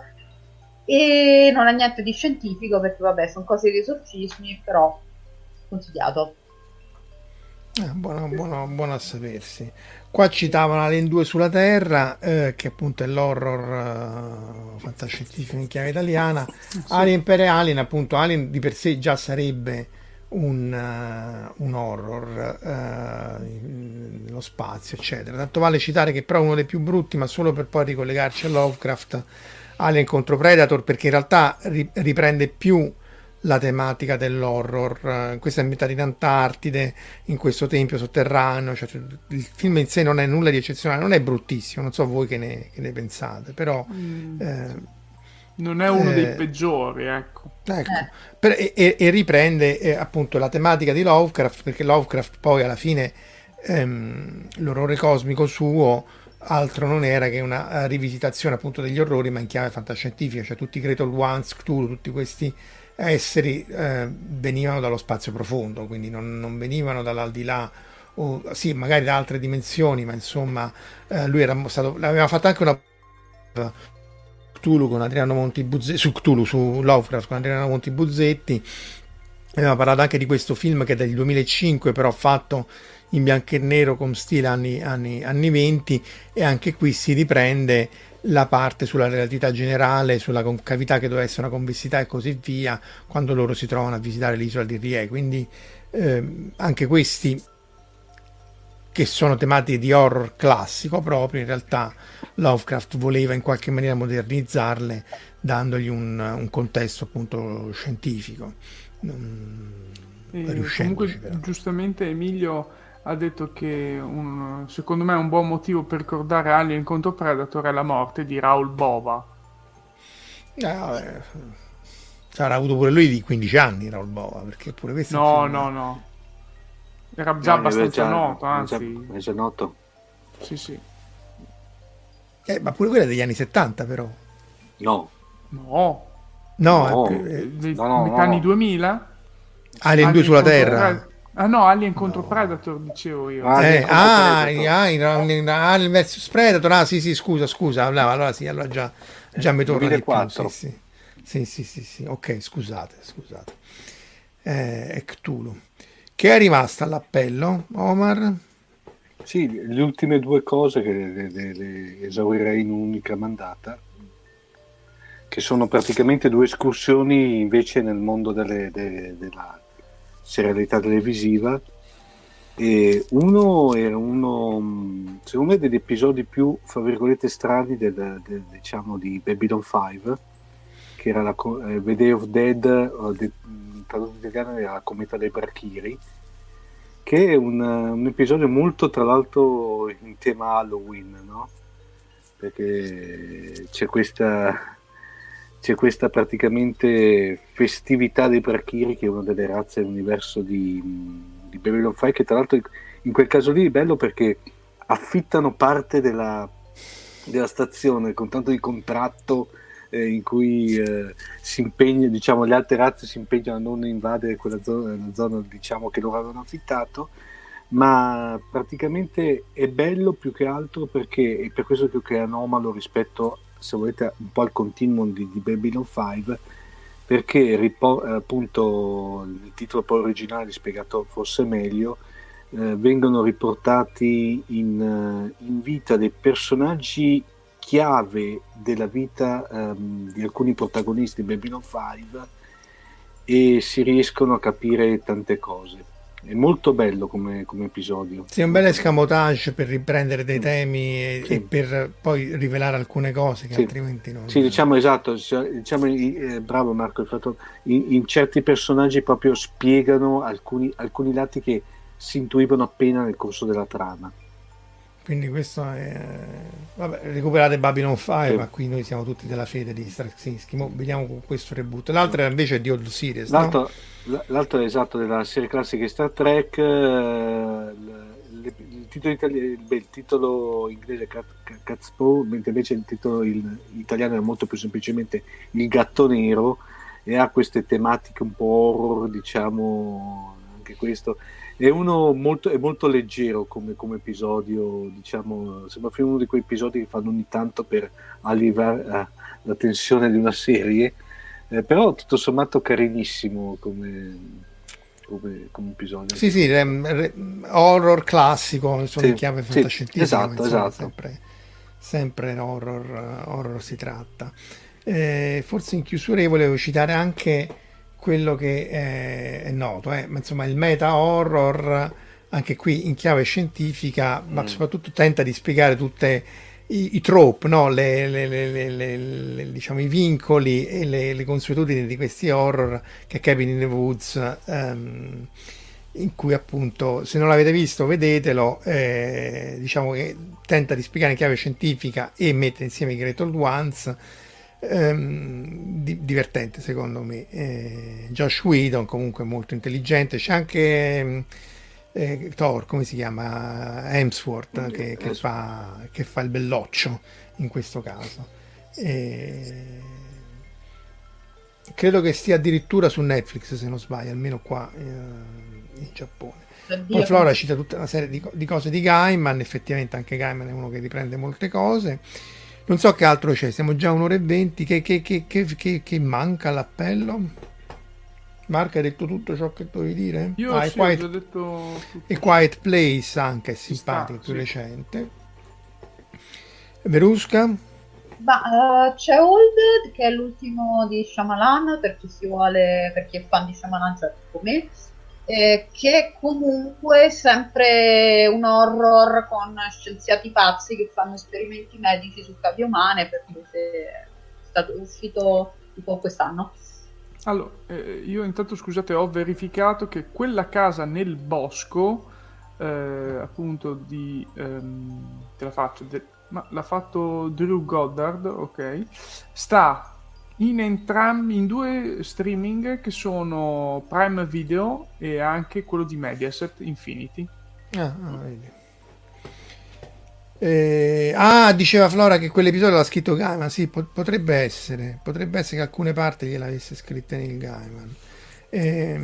B: E non ha niente di scientifico perché vabbè sono cose di esorcismi però consigliato.
A: Eh, buono, buono, buono a sapersi. Qua citavano Alien 2 sulla Terra, eh, che appunto è l'horror uh, fantascientifico in chiave italiana. Sì. Alien per Alien, appunto, Alien di per sé già sarebbe un, uh, un horror uh, nello spazio, eccetera. Tanto vale citare che però uno dei più brutti, ma solo per poi ricollegarci a Lovecraft, Alien contro Predator, perché in realtà ri- riprende più la tematica dell'horror. Questa è ambientata in Antartide, in questo tempio sotterraneo. Cioè, il film in sé non è nulla di eccezionale, non è bruttissimo. Non so voi che ne, che ne pensate, però. Mm.
D: Eh, non è uno eh, dei peggiori, ecco.
A: ecco. Eh. Per, e, e, riprende eh, appunto la tematica di Lovecraft, perché Lovecraft poi alla fine ehm, l'orrore cosmico suo altro non era che una rivisitazione appunto degli orrori, ma in chiave fantascientifica, cioè tutti i Gretel Ones, Cthulhu, tutti questi esseri eh, venivano dallo spazio profondo, quindi non, non venivano dall'aldilà o sì, magari da altre dimensioni, ma insomma eh, lui era stato, aveva fatto anche una Cthulhu con Adriano Monti Buzzetti, su Cthulhu, su Lovecraft con Adriano Monti Buzzetti. Aveva parlato anche di questo film che è del 2005, però fatto in bianco e nero con stile anni, anni, anni 20 e anche qui si riprende la parte sulla relatività generale, sulla concavità che doveva essere una convessità e così via, quando loro si trovano a visitare l'isola di Rie. Quindi eh, anche questi che sono tematiche di horror classico proprio, in realtà Lovecraft voleva in qualche maniera modernizzarle dandogli un, un contesto appunto scientifico.
D: Mm, comunque, giustamente Emilio ha detto che un, secondo me un buon motivo per ricordare Alien contro Predator è la morte di Raul Bova.
A: Eh, Sarà avuto pure lui di 15 anni Raul Bova, perché pure questo
D: No, no, no. Era già no, abbastanza già, noto, anzi.
C: È già noto.
D: Sì, sì.
A: Eh, ma pure quella degli anni 70 però.
C: No.
D: No.
A: No,
D: no. Eh, no, no, no. anni 2000?
A: Alien 2 sulla Terra.
D: Ah no, Alien contro no. Predator dicevo io.
A: Ah, eh, ah, Alien ah, vs Predator, ah sì sì scusa scusa, allora, allora sì, allora già, già mi torna 2004. di più. Sì sì. sì sì sì ok scusate scusate. Eh, è Cthulhu. Che è rimasta all'appello, Omar?
C: Sì, le ultime due cose che le, le, le esaurirei in un'unica mandata, che sono praticamente due escursioni invece nel mondo delle, de, della serialità televisiva e uno era uno secondo me degli episodi più fra virgolette strani del, del, diciamo di Babylon 5 che era la eh, The Day of Dead de, tradotto italiano era la cometa dei Brachiri che è un, un, episodio molto tra l'altro in tema Halloween no? perché c'è questa c'è questa praticamente festività dei Brachiri che è una delle razze dell'universo di, di Babylon 5 che tra l'altro in quel caso lì è bello perché affittano parte della, della stazione con tanto di contratto eh, in cui eh, si impegna, diciamo, le altre razze si impegnano a non invadere quella zona, la zona diciamo, che loro avevano affittato ma praticamente è bello più che altro perché è per questo che è anomalo rispetto se volete, un po' al continuum di, di Babylon 5, perché ripor- appunto il titolo poi originale spiegato forse meglio, eh, vengono riportati in, eh, in, vita dei personaggi chiave della vita um, di alcuni protagonisti di Babylon 5 e si riescono a capire tante cose è molto bello come, come episodio.
A: Sì, un bel escamotage per riprendere dei temi e, sì. e per poi rivelare alcune cose che sì. altrimenti non.
C: Sì, diciamo esatto. Diciamo, eh, bravo Marco, il fatto, in, in, certi personaggi proprio spiegano alcuni, alcuni lati che si intuivano appena nel corso della trama.
A: Quindi questo è... Vabbè, recuperate Babylon 5, sì. ma qui noi siamo tutti della fede di Straczynski. Vediamo con questo reboot. L'altra invece è di Old Series,
C: L'altro, no? l'altro è esatto della serie classica Star Trek. Eh, il, titolo, itali- beh, il titolo inglese è Catspaw, mentre invece il titolo in italiano è molto più semplicemente Il gatto nero e ha queste tematiche un po' horror, diciamo, anche questo è uno molto, è molto leggero come, come, episodio, diciamo, sembra uno di quei episodi che fanno ogni tanto per allivare eh, la tensione di una serie, eh, però tutto sommato carinissimo come, come, come episodio.
A: Sì, sì, re, re, horror classico, insomma, sì, in chiave fantascientifica.
C: Sì, esatto,
A: insomma,
C: esatto.
A: Sempre, sempre horror, horror si tratta. Eh, forse in chiusura io volevo citare anche quello che è, è noto, eh, ma insomma il meta horror, anche qui in chiave scientifica, mm. ma soprattutto tenta di spiegare tutte i, i trope, no? le, le, le, diciamo, i vincoli e le, consuetudini di questi horror che Cabin in the Woods, um, in cui appunto, se non l'avete visto, vedetelo, eh, diciamo che tenta di spiegare in chiave scientifica e mette insieme i Great Old Ones. Um, di, divertente secondo me eh, Josh Whedon comunque molto intelligente c'è anche eh, Thor, come si chiama? Hemsworth, che, che, fa, che, fa, il belloccio in questo caso. E... Credo che stia addirittura su Netflix, se non sbaglio, almeno qua eh, in Giappone. Poi Flora cita tutta una serie di, di, cose di Gaiman, effettivamente anche Gaiman è uno che riprende molte cose. Non so che altro c'è, siamo già a un'ora e venti, che, che, che manca all'appello? Marco hai detto tutto ciò che dovevi dire?
D: Io ah, sì, Quiet... ho detto.
A: E Quiet Place anche è simpatico, sta, più sì. recente. Verusca?
B: Ma, uh, c'è Old che è l'ultimo di Shyamalan per chi si vuole, per chi è fan di Shyamalan cioè come eh, che è comunque sempre un horror con scienziati pazzi che fanno esperimenti medici su cavie umane perché è stato uscito tipo quest'anno
D: allora, eh, io intanto scusate, ho verificato che quella casa nel bosco, eh, appunto di... Ehm, te la faccio, de- ma l'ha fatto Drew Goddard, ok? Sta in entrambi, in due streaming che sono Prime Video e anche quello di Mediaset Infinity.
A: Ah, ah vedi. Eh, ah, diceva Flora che quell'episodio l'ha scritto Gaiman. Sì, po- potrebbe essere. Potrebbe essere che alcune parti gliel'avesse scritte nel Gaiman. Eh,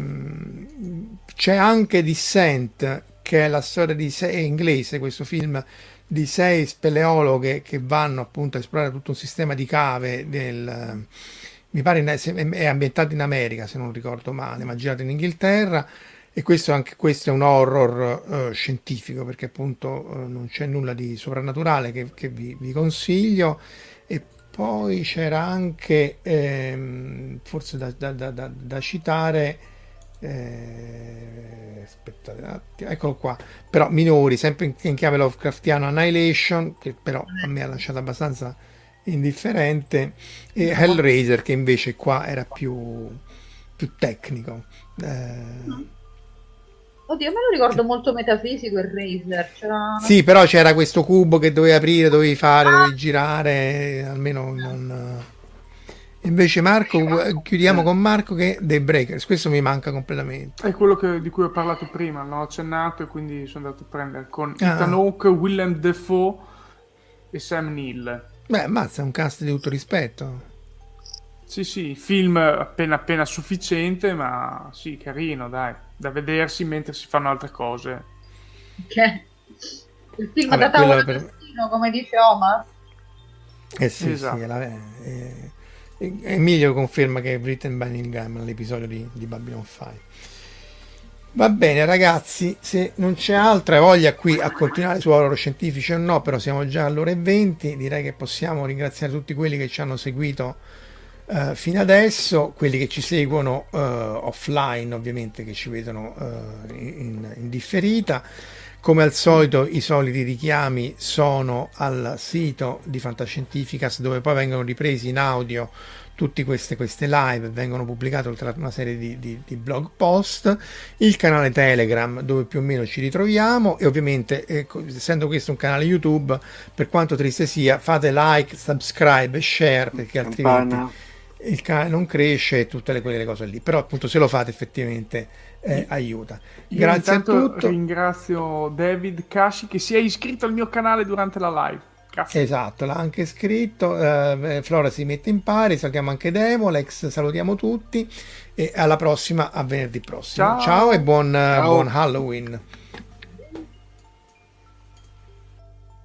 A: c'è anche Dissent, che è la storia di sei, è inglese questo film di sei speleologhe che vanno appunto a esplorare tutto un sistema di cave del, mi pare è ambientato in America se non ricordo male, ma girato in Inghilterra e questo, anche questo è un horror uh, scientifico perché appunto uh, non c'è nulla di soprannaturale che, che vi, vi, consiglio. E poi c'era anche ehm, forse da, da, da, da citare eh, aspettate un attimo eccolo qua però minori sempre in, in chiave Lovecraftiano Annihilation che però a me ha lasciato abbastanza indifferente e Hellraiser che invece qua era più, più tecnico eh,
B: Oddio, me lo ricordo molto metafisico il Razer. C'era...
A: Sì, però c'era questo cubo che dovevi aprire, dovevi fare, ah. dovevi girare, almeno non... Invece Marco, chiudiamo con Marco che dei Breakers, questo mi manca completamente.
D: È quello che, di cui ho parlato prima, l'ho accennato e quindi sono andato a prendere con ah. Ethan Hawke, Willem Defoe e Sam Neill.
A: Beh, mazza, è un cast di tutto rispetto.
D: Sì, sì, film appena appena sufficiente, ma sì, carino, dai da vedersi mentre si fanno altre cose.
B: Ok. Il film Vabbè, da tavola per... come dice Omar.
A: Eh sì, esatto. sì la... eh, eh, Emilio conferma che è written by Neil Gaiman l'episodio di, di Babylon 5. Va bene ragazzi, se non c'è altra voglia qui a continuare su horror scientifici o no, però siamo già all'ora e 20, direi che possiamo ringraziare tutti quelli che ci hanno seguito Uh, fino adesso quelli che ci seguono uh, offline ovviamente che ci vedono uh, in, in, differita come al solito i soliti richiami sono al sito di Fantascientificas dove poi vengono ripresi in audio tutte queste, queste live. Vengono pubblicate oltre a una serie di, di, di, blog post. Il canale telegram dove più o meno ci ritroviamo. E ovviamente eh, essendo questo un canale youtube per quanto triste sia fate like subscribe e share perché altrimenti il cane non cresce e tutte le, quelle cose lì. Però appunto se lo fate effettivamente eh, aiuta.
D: Io Grazie a tutti. Ringrazio David Kashi che si è iscritto al mio canale durante la live. Grazie.
A: Esatto, l'ha anche scritto. Uh, Flora si mette in pari, salutiamo anche Demolex, salutiamo tutti e alla prossima, a venerdì prossimo. Ciao, Ciao e buon, Ciao. buon Halloween.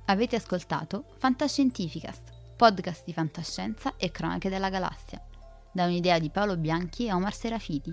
E: Avete ascoltato Fantascientificast podcast di fantascienza e cronache della galassia, da un'idea di Paolo Bianchi e Omar Serafiti,